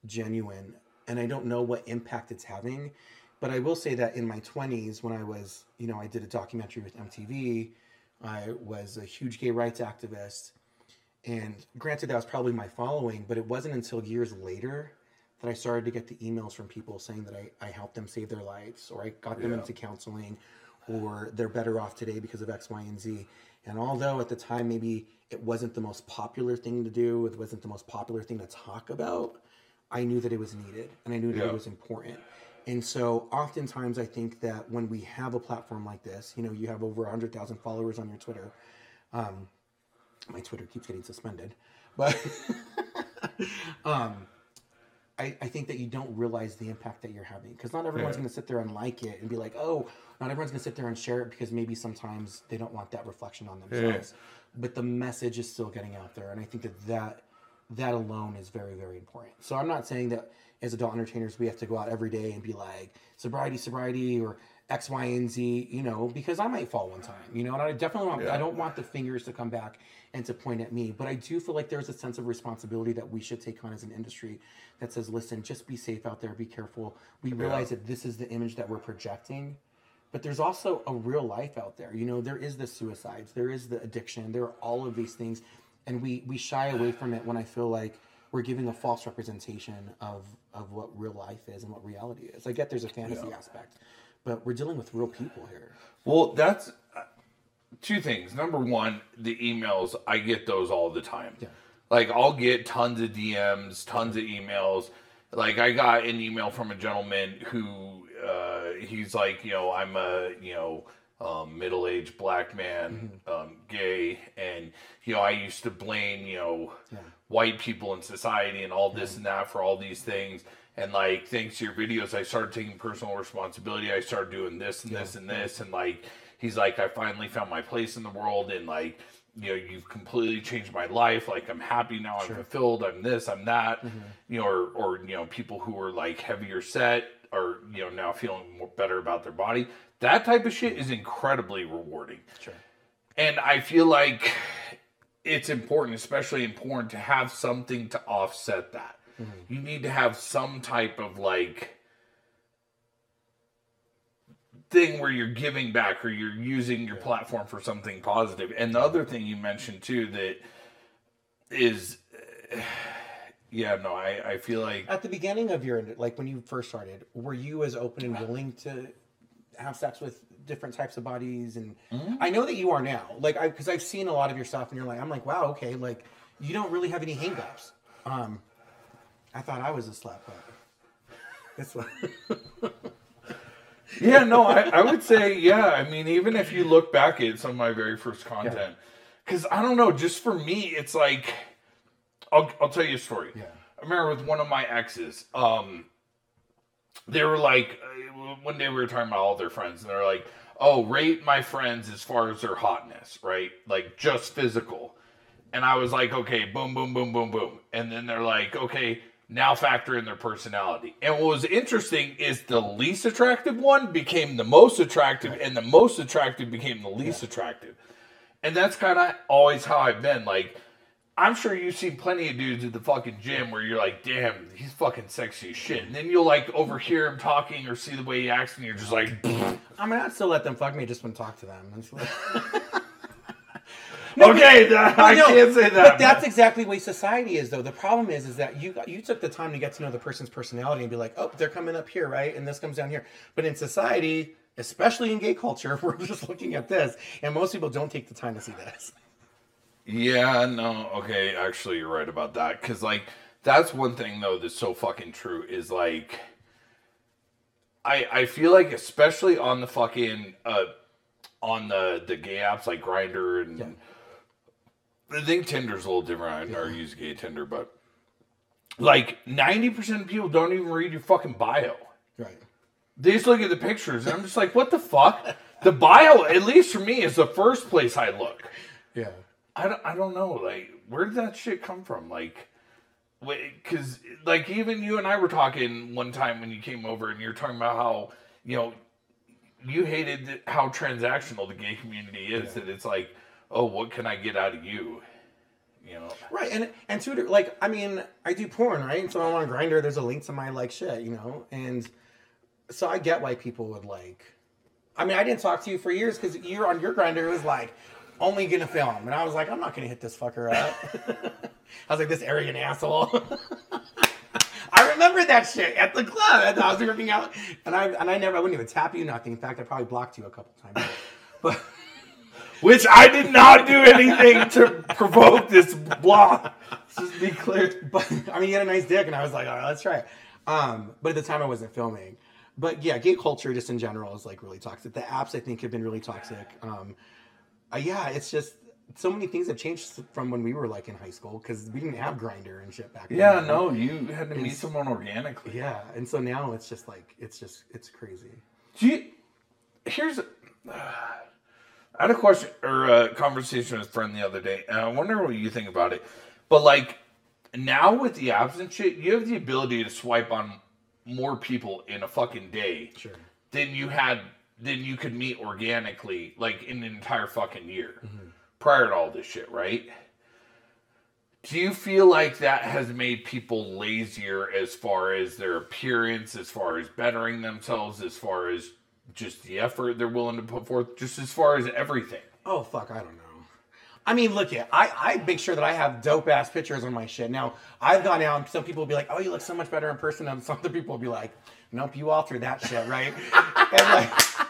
Speaker 2: genuine, and I don't know what impact it's having. But I will say that in my 20s, when I was, you know, I did a documentary with MTV, I was a huge gay rights activist. And granted, that was probably my following, but it wasn't until years later that I started to get the emails from people saying that I, I helped them save their lives or I got them
Speaker 1: Yeah.
Speaker 2: into counseling or they're better off today because of X, Y, and Z. And although at the time maybe it wasn't the most popular thing to do, it wasn't the most popular thing to talk about, I knew that it was needed and I knew that
Speaker 1: Yeah.
Speaker 2: it was important. And so oftentimes I think that when we have a platform like this, you know, you have over 100,000 followers on your Twitter. Um, my Twitter keeps getting suspended, but um, I, I think that you don't realize the impact that you're having because not everyone's
Speaker 1: Yeah.
Speaker 2: going to sit there and like it and be like, oh, not everyone's going to sit there and share it because maybe sometimes they don't want that reflection on themselves. But the message is still getting out there, and I think that that that alone is very very important. So I'm not saying that as adult entertainers we have to go out every day and be like sobriety sobriety or X Y and Z, you know, because I might fall one time, you know, and I definitely want,
Speaker 1: Yeah.
Speaker 2: I don't want the fingers to come back and to point at me, but I do feel like there's a sense of responsibility that we should take on as an industry that says, listen, just be safe out there, be careful. We realize that this is the image that we're projecting, but there's also a real life out there. You know, there is the suicides, there is the addiction, there are all of these things, and we we shy away from it when I feel like we're giving a false representation of of what real life is and what reality is. I get there's a fantasy aspect, but we're dealing with real people here.
Speaker 1: Well, that's uh, two things. Number one, the emails I get those all the time.
Speaker 2: Yeah.
Speaker 1: Like I'll get tons of DMs, tons of emails. Like I got an email from a gentleman who uh, he's like, you know, I'm a you know um, middle-aged black man, um, gay, and you know I used to blame you know
Speaker 2: Yeah.
Speaker 1: white people in society and all this and that for all these things. And like, thanks to your videos, I started taking personal responsibility. I started doing this and this and this. And like, he's like, I finally found my place in the world. And like, you know, you've completely changed my life. Like, I'm happy now. I'm fulfilled. I'm this. I'm that. You know, or or you know, people who are like heavier set are you know now feeling more better about their body. That type of shit is incredibly rewarding.
Speaker 2: Sure.
Speaker 1: And I feel like it's important, especially important, to have something to offset that. Mm-hmm. You need to have some type of like thing where you're giving back or you're using your platform for something positive. And the other thing you mentioned too that is, yeah, no, I, I feel like
Speaker 2: At the beginning of your like when you first started, were you as open and willing to have sex with different types of bodies? And I know that you are now. Like I because I've seen a lot of your stuff, and you're like, I'm like, wow, okay, like you don't really have any hangups. Um, I thought I was a slut, but this one.
Speaker 1: yeah, no, I, I would say, yeah. I mean, even if you look back at some of my very first content, because I don't know, just for me, it's like, I'll, I'll tell you a story.
Speaker 2: Yeah.
Speaker 1: I remember with one of my exes, um, they were like, one day we were talking about all their friends, and they're like, oh, rate my friends as far as their hotness, right? Like just physical. And I was like, okay, boom, boom, boom, boom, boom. And then they're like, okay, now factor in their personality. And what was interesting is the least attractive one became the most attractive, and the most attractive became the least attractive. And that's kind of always how I've been. Like, I'm sure you've seen plenty of dudes at the fucking gym where you're like, damn, he's fucking sexy as shit. And then you'll like overhear him talking or see the way he acts, and you're just like,
Speaker 2: I mean, I'd still let them fuck me just when talk to them. Like-
Speaker 1: okay, that- I
Speaker 2: No,
Speaker 1: can't say that.
Speaker 2: But that's exactly the way society is, though. The problem is, is that you you took the time to get to know the person's personality and be like, oh, they're coming up here, right? And this comes down here. But in society, especially in gay culture, we're just looking at this, and most people don't take the time to see this.
Speaker 1: Yeah, no, okay, actually, you're right about that. Because, like, that's one thing, though, that's so fucking true is like, I I feel like, especially on the fucking, uh, on the, the gay apps like Grindr and
Speaker 2: Yeah.
Speaker 1: I think Tinder's a little different. I never use gay Tinder, but like 90% of people don't even read your fucking bio.
Speaker 2: Right.
Speaker 1: They just look at the pictures, and I'm just like, what the fuck? The bio, at least for me, is the first place I look.
Speaker 2: Yeah.
Speaker 1: I don't, I don't know. Like, where did that shit come from? Like, because, like, even you and I were talking one time when you came over and you were talking about how, you know, you hated how transactional the gay community is. That it's like, oh, what can I get out of you? You know?
Speaker 2: Right, and and Twitter, like, I mean, I do porn, right? And so I'm on Grindr. There's a link to my like shit, you know, and so I get why people would like. I mean, I didn't talk to you for years because you're on your Grindr. It was like only gonna film, and I was like, I'm not gonna hit this fucker up. I was like, this arrogant asshole. I remember that shit at the club. I was working out, and I and I never, I wouldn't even tap you, nothing. In fact, I probably blocked you a couple times. But
Speaker 1: Which I did not do anything to provoke this block. Just be clear.
Speaker 2: but I mean, you had a nice dick, and I was like, all right, let's try it. Um, but at the time, I wasn't filming. But yeah, gay culture just in general is like really toxic. The apps I think have been really toxic. Um, uh, yeah, it's just so many things have changed from when we were like in high school because we didn't have Grindr and shit back then.
Speaker 1: Yeah, no, you had to meet someone organically.
Speaker 2: Yeah, and so now it's just like it's just it's crazy.
Speaker 1: Do you, here's, I had a question or a conversation with a friend the other day, and I wonder what you think about it. But like now with the apps and shit, you have the ability to swipe on more people in a fucking day
Speaker 2: Sure.
Speaker 1: than you had than you could meet organically like in an entire fucking year mm-hmm. prior to all this shit, right? Do you feel like that has made people lazier as far as their appearance, as far as bettering themselves, as far as just the effort they're willing to put forth, just as far as everything?
Speaker 2: Oh fuck, I don't know. I mean, look at I I make sure that I have dope ass pictures on my shit. Now I've gone out. and Some people will be like, "Oh, you look so much better in person," and some other people will be like, "Nope, you altered that shit, right?" and like,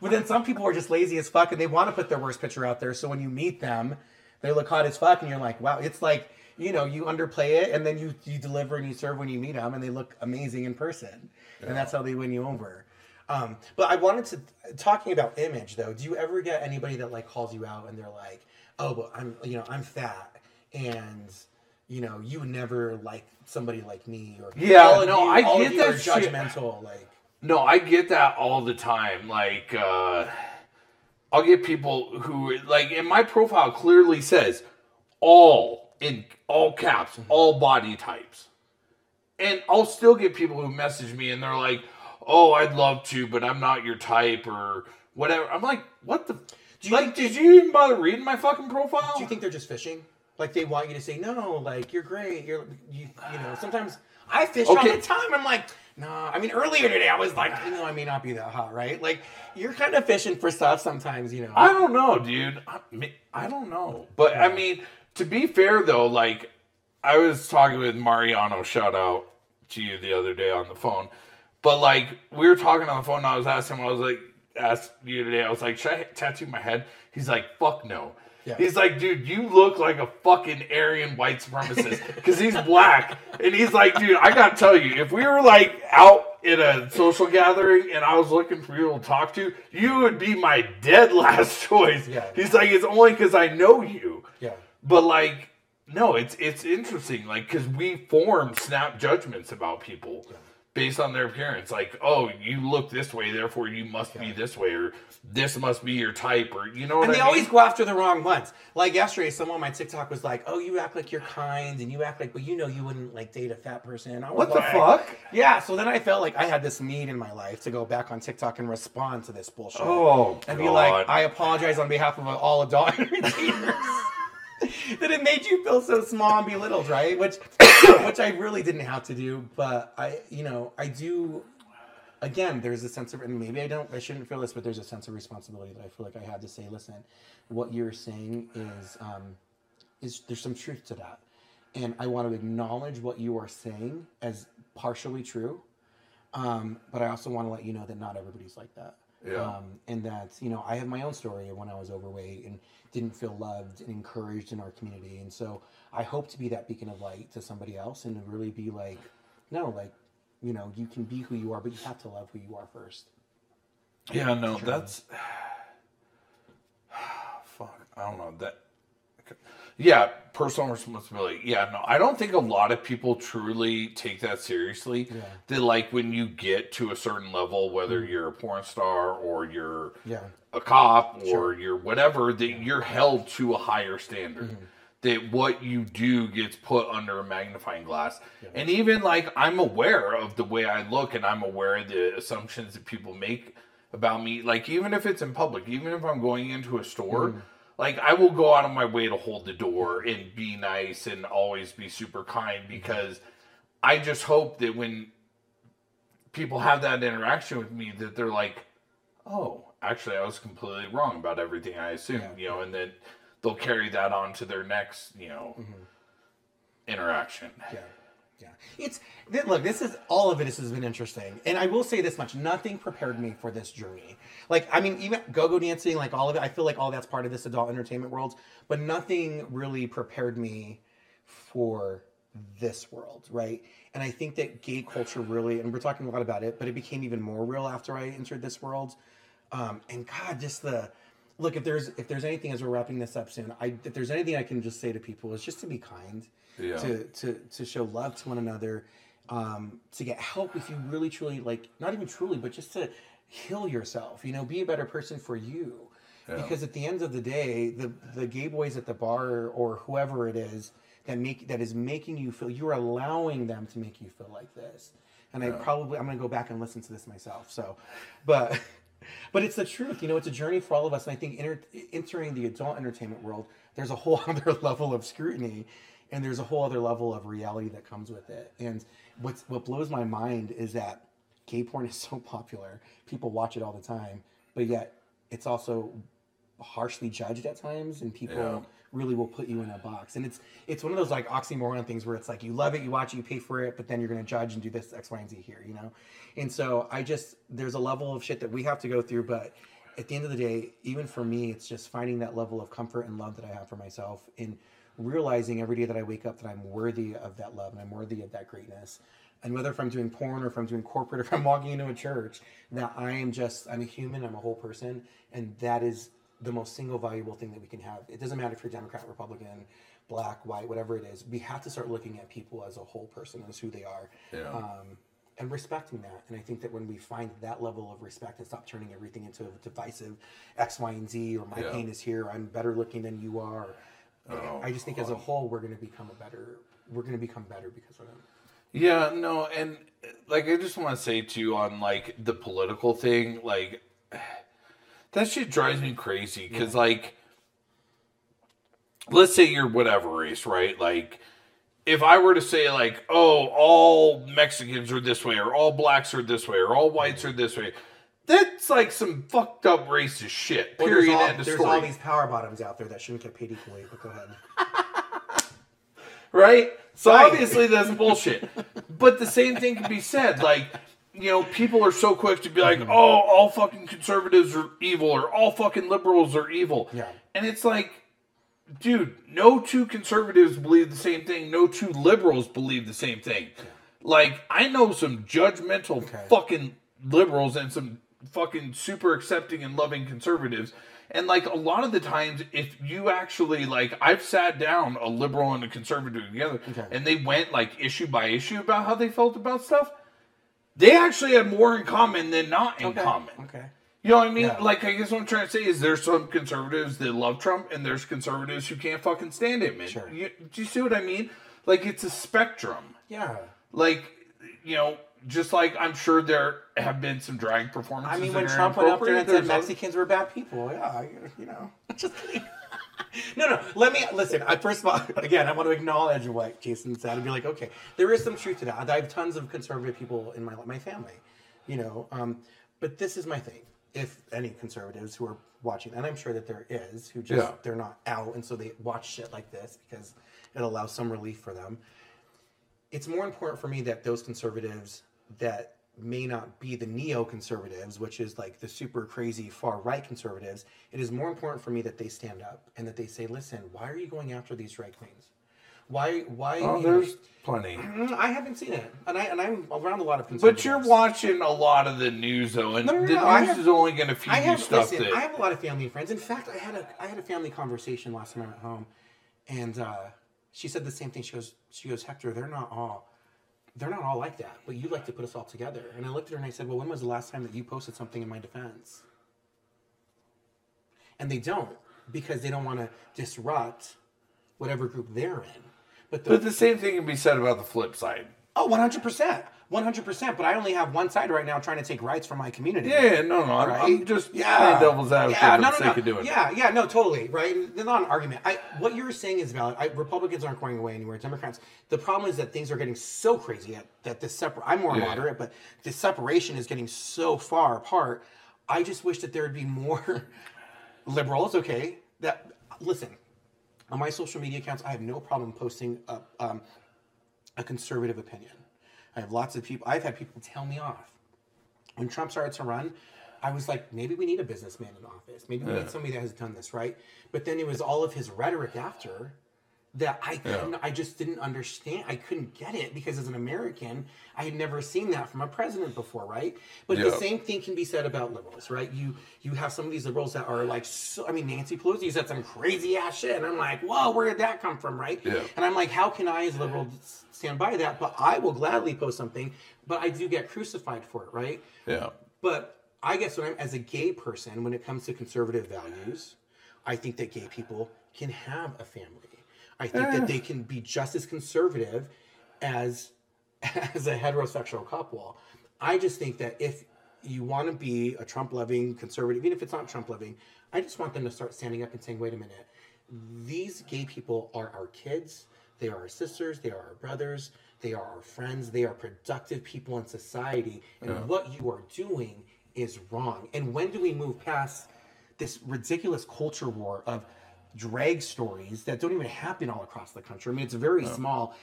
Speaker 2: but then some people are just lazy as fuck, and they want to put their worst picture out there. So when you meet them, they look hot as fuck, and you're like, "Wow!" It's like you know, you underplay it, and then you you deliver and you serve when you meet them, and they look amazing in person, and that's how they win you over. Um, but I wanted to talking about image though. Do you ever get anybody that like calls you out and they're like, "Oh, but I'm you know I'm fat," and you know you would never like somebody like me or
Speaker 1: Yeah, no, I
Speaker 2: all
Speaker 1: get that
Speaker 2: are
Speaker 1: shit.
Speaker 2: judgmental like
Speaker 1: No, I get that all the time. Like, uh, I'll get people who, like, in my profile clearly says all in all caps, all body types. And I'll still get people who message me and they're like, oh, I'd love to, but I'm not your type or whatever. I'm like, what the?
Speaker 2: you
Speaker 1: like, did you even bother reading my fucking profile?
Speaker 2: Do you think they're just fishing? Like they want you to say no, like you're great. You're you you know. Sometimes I fish all the time. I'm like, nah. I mean, earlier today I was like, you know, I may not be that hot, right? Like you're kind of fishing for stuff sometimes, you know.
Speaker 1: I don't know, dude. I, I don't know. But I mean, to be fair though, like I was talking with Mariano, shout out to you the other day on the phone. But like we were talking on the phone, and I was asking him, I was like, asked you today, I was like, should I tattoo my head? He's like, fuck no.
Speaker 2: Yeah.
Speaker 1: He's like, dude, you look like a fucking Aryan white supremacist because he's black. And he's like, dude, I gotta tell you, if we were like out in a social gathering and I was looking for people to talk to, you would be my dead last choice.
Speaker 2: Yeah.
Speaker 1: He's like, it's only because I know you.
Speaker 2: yeah.
Speaker 1: But like, no, it's it's interesting, like, because we form snap judgments about people based on their appearance. Like, oh, you look this way, therefore you must be this way, or this must be your type, or you know what
Speaker 2: And
Speaker 1: I
Speaker 2: they
Speaker 1: mean?
Speaker 2: always go after the wrong ones. Like yesterday, someone on my TikTok was like, "Oh, you act like you're kind, and you act like, but you know, you wouldn't like date a fat person." And I was
Speaker 1: what the fuck?
Speaker 2: Yeah. So then I felt like I had this need in my life to go back on TikTok and respond to this bullshit.
Speaker 1: Oh,
Speaker 2: and
Speaker 1: God.
Speaker 2: be like, "I apologize on behalf of all adult entertainers." that it made you feel so small and belittled, right? Which, which I really didn't have to do, but I, you know, I do again, there's a sense of, and maybe I don't, I shouldn't feel this, but there's a sense of responsibility that I feel like I had to say, listen, what you're saying is, um, is there's some truth to that, and I want to acknowledge what you are saying as partially true, um, but I also want to let you know that not everybody's like that.
Speaker 1: Yeah.
Speaker 2: Um, and that you know I have my own story of when I was overweight and didn't feel loved and encouraged in our community, and so I hope to be that beacon of light to somebody else and to really be like, no, like you know, you can be who you are, but you have to love who you are first.
Speaker 1: Yeah, no, that's fuck. I don't know that. Yeah, personal responsibility. Yeah, no, I don't think a lot of people truly take that seriously.
Speaker 2: Yeah.
Speaker 1: That like when you get to a certain level, whether mm. you're a porn star or you're
Speaker 2: Yeah.
Speaker 1: a cop or
Speaker 2: Sure.
Speaker 1: you're whatever, that you're held to a higher standard. Mm-hmm. That what you do gets put under a magnifying glass. And even like I'm aware of the way I look and I'm aware of the assumptions that people make about me. Like even if it's in public, even if I'm going into a store, mm. Like I will go out of my way to hold the door and be nice and always be super kind mm-hmm. because I just hope that when people have that interaction with me that they're like, oh, actually, I was completely wrong about everything I assumed,
Speaker 2: Yeah.
Speaker 1: you know, and then they'll carry that on to their next, you know, mm-hmm. interaction.
Speaker 2: Yeah. Yeah. It's look, this is all of it This has been interesting. And I will say this much, nothing prepared me for this journey. Like I mean, even go-go dancing, like all of it, I feel like all that's part of this adult entertainment world, but nothing really prepared me for this world, right? And I think that gay culture really, and we're talking a lot about it, but it became even more real after I entered this world. Um, and God, just the look. If there's if there's anything as we're wrapping this up soon, I if there's anything I can just say to people is just to be kind,
Speaker 1: Yeah.
Speaker 2: to to to show love to one another, um, to get help if you really truly like not even truly, but just to heal yourself. You know, be a better person for you. Because at the end of the day, the the gay boys at the bar or whoever it is that make that is making you feel you're allowing them to make you feel like this. And I probably I'm gonna go back and listen to this myself. So, but but it's the truth. You know, it's a journey for all of us. And I think enter, entering the adult entertainment world, there's a whole other level of scrutiny, and there's a whole other level of reality that comes with it. And what's what blows my mind is that gay porn is so popular. People watch it all the time, but yet it's also harshly judged at times, and people
Speaker 1: Yeah.
Speaker 2: Really will put you in a box. And it's it's one of those like oxymoron things where it's like you love it, you watch it, you pay for it, but then you're to judge and do this X, Y, and Z here, you know. And so I just there's a level of shit that we have to go through, but at the end of the day, even for me, it's just finding that level of comfort and love that I have for myself in realizing every day that I wake up that I'm worthy of that love and I'm worthy of that greatness. And whether if I'm doing porn or if I'm doing corporate or if I'm walking into a church, that I am just I'm a human, I'm a whole person, and that is the most single valuable thing that we can have. It doesn't matter if you're Democrat, Republican, black, white, whatever it is. We have to start looking at people as a whole person, as who they are,
Speaker 1: Yeah.
Speaker 2: um, and respecting that. And I think that when we find that level of respect and stop turning everything into a divisive X, Y, and Z, or my
Speaker 1: Yeah.
Speaker 2: pain is here, or I'm better looking than you are.
Speaker 1: Oh,
Speaker 2: I just think as a whole, we're going to become a better. We're going to become better because of them.
Speaker 1: Yeah, no, and like I just want to say too on like the political thing, like that shit drives me crazy because like let's say you're whatever race, right? Like if I were to say like, oh, all Mexicans are this way, or all blacks are this way, or all whites are this way, that's like some fucked up racist shit.
Speaker 2: Well,
Speaker 1: Period.
Speaker 2: there's all,
Speaker 1: end of
Speaker 2: there's
Speaker 1: story.
Speaker 2: all these power bottoms out there that shouldn't get paid equally. But go ahead.
Speaker 1: right? So
Speaker 2: Right.
Speaker 1: obviously that's bullshit. but the same thing can be said. Like, you know, people are so quick to be like,
Speaker 2: Mm-hmm.
Speaker 1: "Oh, all fucking conservatives are evil," or "All fucking liberals are evil."
Speaker 2: Yeah.
Speaker 1: and it's like, dude, no two conservatives believe the same thing. No two liberals believe the same thing. Like, I know some judgmental
Speaker 2: Okay.
Speaker 1: fucking liberals and some fucking super accepting and loving conservatives. And like a lot of the times, if you actually like, I've sat down a liberal and a conservative together,
Speaker 2: Okay.
Speaker 1: and they went like issue by issue about how they felt about stuff. They actually have more in common than not in
Speaker 2: Okay.
Speaker 1: common.
Speaker 2: Okay.
Speaker 1: You know what I mean?
Speaker 2: Yeah.
Speaker 1: Like, I guess what I'm trying to say is there's some conservatives that love Trump, and there's conservatives who can't fucking stand him. And
Speaker 2: Sure.
Speaker 1: You, do you see what I mean? Like, it's a spectrum.
Speaker 2: Yeah.
Speaker 1: Like, you know, just like I'm sure there have been some drag performances.
Speaker 2: I mean, when Trump went up there and said Mexicans were bad people, yeah, you know, just kidding. No, no. Let me listen. I first of all, again, I want to acknowledge what Jason said and be like, okay, there is some truth to that. I have tons of conservative people in my my family, you know. Um, but this is my thing. If any conservatives who are watching, and I'm sure that there is, who just
Speaker 1: Yeah.
Speaker 2: they're not out, and so they watch shit like this because it allows some relief for them it's more important for me that those conservatives that may not be the neoconservatives, which is like the super crazy far right conservatives, it is more important for me that they stand up and that they say, "Listen, why are you going after these drag queens? Why? Why?
Speaker 1: Oh,
Speaker 2: you know-
Speaker 1: there's plenty.
Speaker 2: Mm, I haven't seen it, and I and I'm around a lot of conservatives.
Speaker 1: But you're watching a lot of the news though, and
Speaker 2: No, no,
Speaker 1: the
Speaker 2: no, I
Speaker 1: news
Speaker 2: have-
Speaker 1: is only going to feed you stuff
Speaker 2: listen,
Speaker 1: that.
Speaker 2: I have a lot of family and friends. In fact, I had a I had a family conversation last time I went home, and uh, she said the same thing. She goes, she goes, Hector, they're not all, they're not all like that. But you like to put us all together. And I looked at her and I said, Well, when was the last time that you posted something in my defense? And they don't because they don't want to disrupt whatever group they're in. But the
Speaker 1: but the same thing can be said about the flip side.
Speaker 2: Oh, one hundred percent. 100%, but I only have one side right now trying to take rights from my community.
Speaker 1: Yeah, no, no, I'm, I'm
Speaker 2: Right?
Speaker 1: just playing devil's advocate
Speaker 2: yeah, no,
Speaker 1: the
Speaker 2: no,
Speaker 1: sake
Speaker 2: no.
Speaker 1: of doing it.
Speaker 2: yeah, yeah, no, totally, right? There's not an argument. I, what you're saying is valid. I, Republicans aren't going away anywhere. Democrats. The problem is that things are getting so crazy that, that this separ- I'm more
Speaker 1: Yeah.
Speaker 2: moderate, but the separation is getting so far apart. I just wish that there would be more liberals. Okay, that listen on my social media accounts. I have no problem posting um, a conservative opinion. I have lots of people. I've had people tell me off when Trump started to run, I was like, maybe we need a businessman in office. Maybe we need somebody that has done this, right? But then it was all of his rhetoric after that I couldn't, I just didn't understand. I couldn't get it because as an American, I had never seen that from a president before, right? But the same thing can be said about liberals, right? You you have some of these liberals that are like, so, I mean, Nancy Pelosi said some crazy ass shit, and I'm like, whoa, where did that come from, right?
Speaker 1: Yeah.
Speaker 2: And I'm like, how can I, as a liberal, stand by that? But I will gladly post something, but I do get crucified for it, right?
Speaker 1: Yeah.
Speaker 2: But I guess when I'm as a gay person, when it comes to conservative values, I think that gay people can have a family. I think that they can be just as conservative as as a heterosexual couple. I just think that if you want to be a Trump loving conservative, even if it's not Trump loving, I just want them to start standing up and saying, wait a minute, these gay people are our kids, they are our sisters, they are our brothers, they are our friends, they are productive people in society, and what you are doing is wrong. And when do we move past this ridiculous culture war of drag stories that don't even happen all across the country? I mean, it's very small.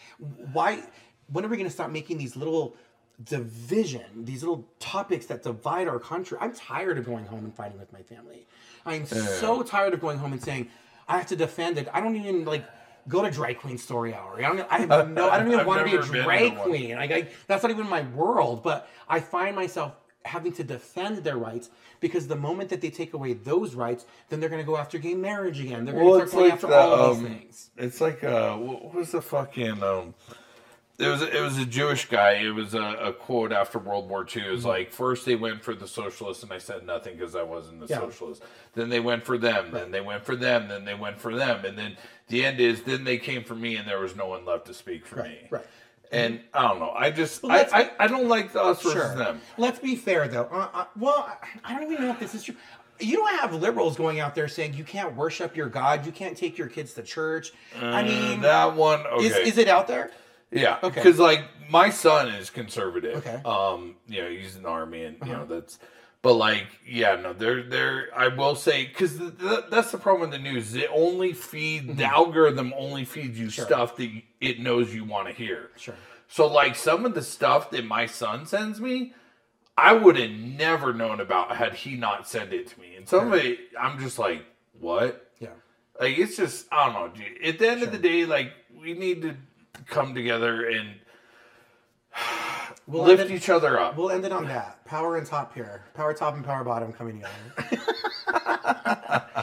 Speaker 2: Why? When are we going to stop making these little division, these little topics that divide our country? I'm tired of going home and fighting with my family. I'm so tired of going home and saying I have to defend it. I don't even like go to drag queen story hour. I don't. I have no. I don't even
Speaker 1: I've
Speaker 2: want to be a
Speaker 1: never been to
Speaker 2: drag queen. Like I, that's not even my world. But I find myself having to defend their rights because the moment that they take away those rights, then they're going to go after gay marriage again. They're going
Speaker 1: Well,
Speaker 2: to start going
Speaker 1: like
Speaker 2: after
Speaker 1: the,
Speaker 2: all of
Speaker 1: um,
Speaker 2: these things.
Speaker 1: It's like uh, what was the fucking um? It was it was a Jewish guy. It was a, a quote after World War II. It was like first they went for the socialists, and I said nothing because I wasn't a
Speaker 2: Yeah.
Speaker 1: socialist. Then they went for them. Then they went for them. Then they went for them. And then the end is then they came for me, and there was no one left to speak for me.
Speaker 2: right.
Speaker 1: And I don't know. I just I, I, I don't like the us versus them.
Speaker 2: Let's be fair, though. Uh, uh, well, I- don't even know if this is true. You don't have liberals going out there saying you can't worship your God, you can't take your kids to church. I mean,
Speaker 1: Uh, that one okay.
Speaker 2: is, is it out there?
Speaker 1: Yeah,
Speaker 2: Okay.
Speaker 1: Because like my son is conservative.
Speaker 2: Okay.
Speaker 1: Um, you know, he's in the army, and you know that's. But like, yeah, no, they're they're. I will say because th- th- that's the problem with the news. It only feed the mm-hmm. algorithm only feeds you stuff that it knows you want to hear.
Speaker 2: Sure.
Speaker 1: So like some of the stuff that my son sends me, I would have never known about had he not sent it to me. And some of it, I'm just like, what?
Speaker 2: Yeah.
Speaker 1: Like it's just I don't know, dude. At the end of the day, like we need to come together and
Speaker 2: We'll
Speaker 1: lift
Speaker 2: it,
Speaker 1: each other up.
Speaker 2: we'll end it on that. Power and top here. Power top and power bottom coming together.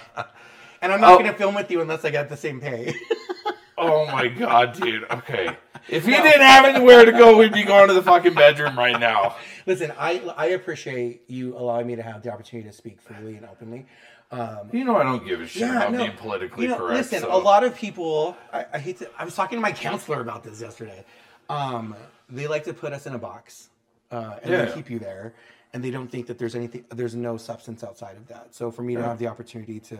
Speaker 2: and I'm not
Speaker 1: Oh.
Speaker 2: going to film with you unless I get the same pay.
Speaker 1: oh my god, dude. Okay. If he didn't have anywhere to go, we'd be going to the fucking bedroom right now.
Speaker 2: Listen, I I appreciate you allowing me to have the opportunity to speak freely and openly. Um,
Speaker 1: You know I don't give a shit
Speaker 2: Yeah,
Speaker 1: about
Speaker 2: no.
Speaker 1: being politically
Speaker 2: you know,
Speaker 1: correct.
Speaker 2: listen,
Speaker 1: so-
Speaker 2: a lot of people. I, I hate to. I was talking to my counselor about this yesterday. Um, they like to put us in a box uh, and
Speaker 1: Yeah.
Speaker 2: they keep you there, and they don't think that there's anything. There's no substance outside of that. So for me to have the opportunity to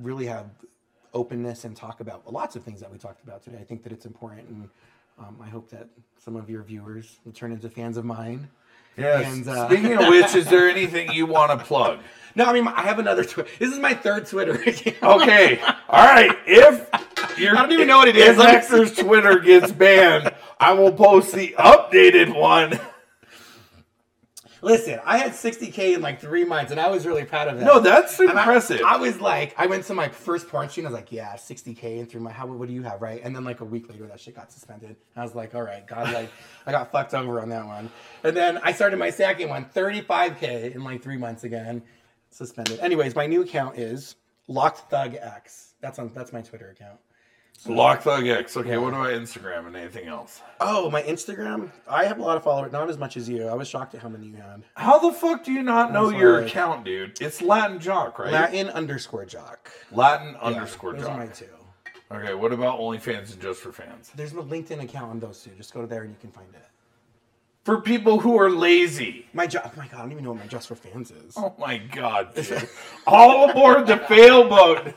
Speaker 2: really have openness and talk about lots of things that we talked about today, I think that it's important, and um, I hope that some of your viewers will turn into fans of mine.
Speaker 1: Yes.
Speaker 2: and, uh,
Speaker 1: Speaking of which, is there anything you want to plug?
Speaker 2: No, I mean I have another. Twi- this is my third Twitter.
Speaker 1: Okay. All right. If your
Speaker 2: I don't even know what it is.
Speaker 1: If Hector's Twitter gets banned, I will post the updated one.
Speaker 2: Listen, I had 60k in like three months, and I was really proud of that.
Speaker 1: No, that's
Speaker 2: And I-
Speaker 1: impressive.
Speaker 2: I, was like, I went to my first porn stream. I was like, yeah, 60k in three months. How what do you have, right? And then like a week later, that shit got suspended. I was like, all right, God, like I got fucked over on that one. And then I started my second one, 35k in like three months again, suspended. Anyways, my new account is Locked Thug X. That's on. That's my Twitter account.
Speaker 1: Locked Thug X. Okay, what about Instagram and anything else?
Speaker 2: Oh, my Instagram. I have a lot of followers, not as much as you. I was shocked at how many you had.
Speaker 1: How the fuck do you not know your
Speaker 2: right.
Speaker 1: account, dude? It's Latin Jock, right?
Speaker 2: Latin underscore jock.
Speaker 1: Latin underscore
Speaker 2: Those are my
Speaker 1: Jock.
Speaker 2: two.
Speaker 1: Okay, what about OnlyFans and Just for Fans?
Speaker 2: There's no LinkedIn account on those two. Just go to there and you can find it.
Speaker 1: For people who are lazy.
Speaker 2: My jo- oh my god, I don't even know what my Just for Fans is.
Speaker 1: Oh my god, dude. All aboard the fail boat.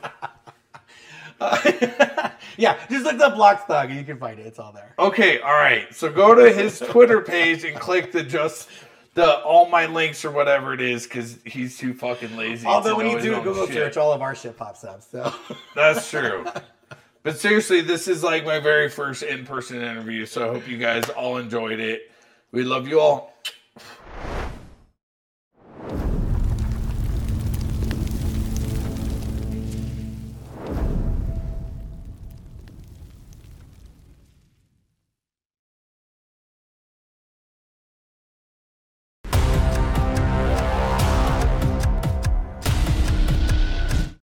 Speaker 2: yeah, just look up Block Thug and you can find it. It's all there.
Speaker 1: Okay, all right. So go to his Twitter page and click the just the all my links or whatever it is because he's too fucking lazy.
Speaker 2: Although when you do a Google
Speaker 1: shit.
Speaker 2: search, all of our shit pops up. So
Speaker 1: That's true. But seriously, this is like my very first in person interview, so I hope you guys all enjoyed it. We love you all.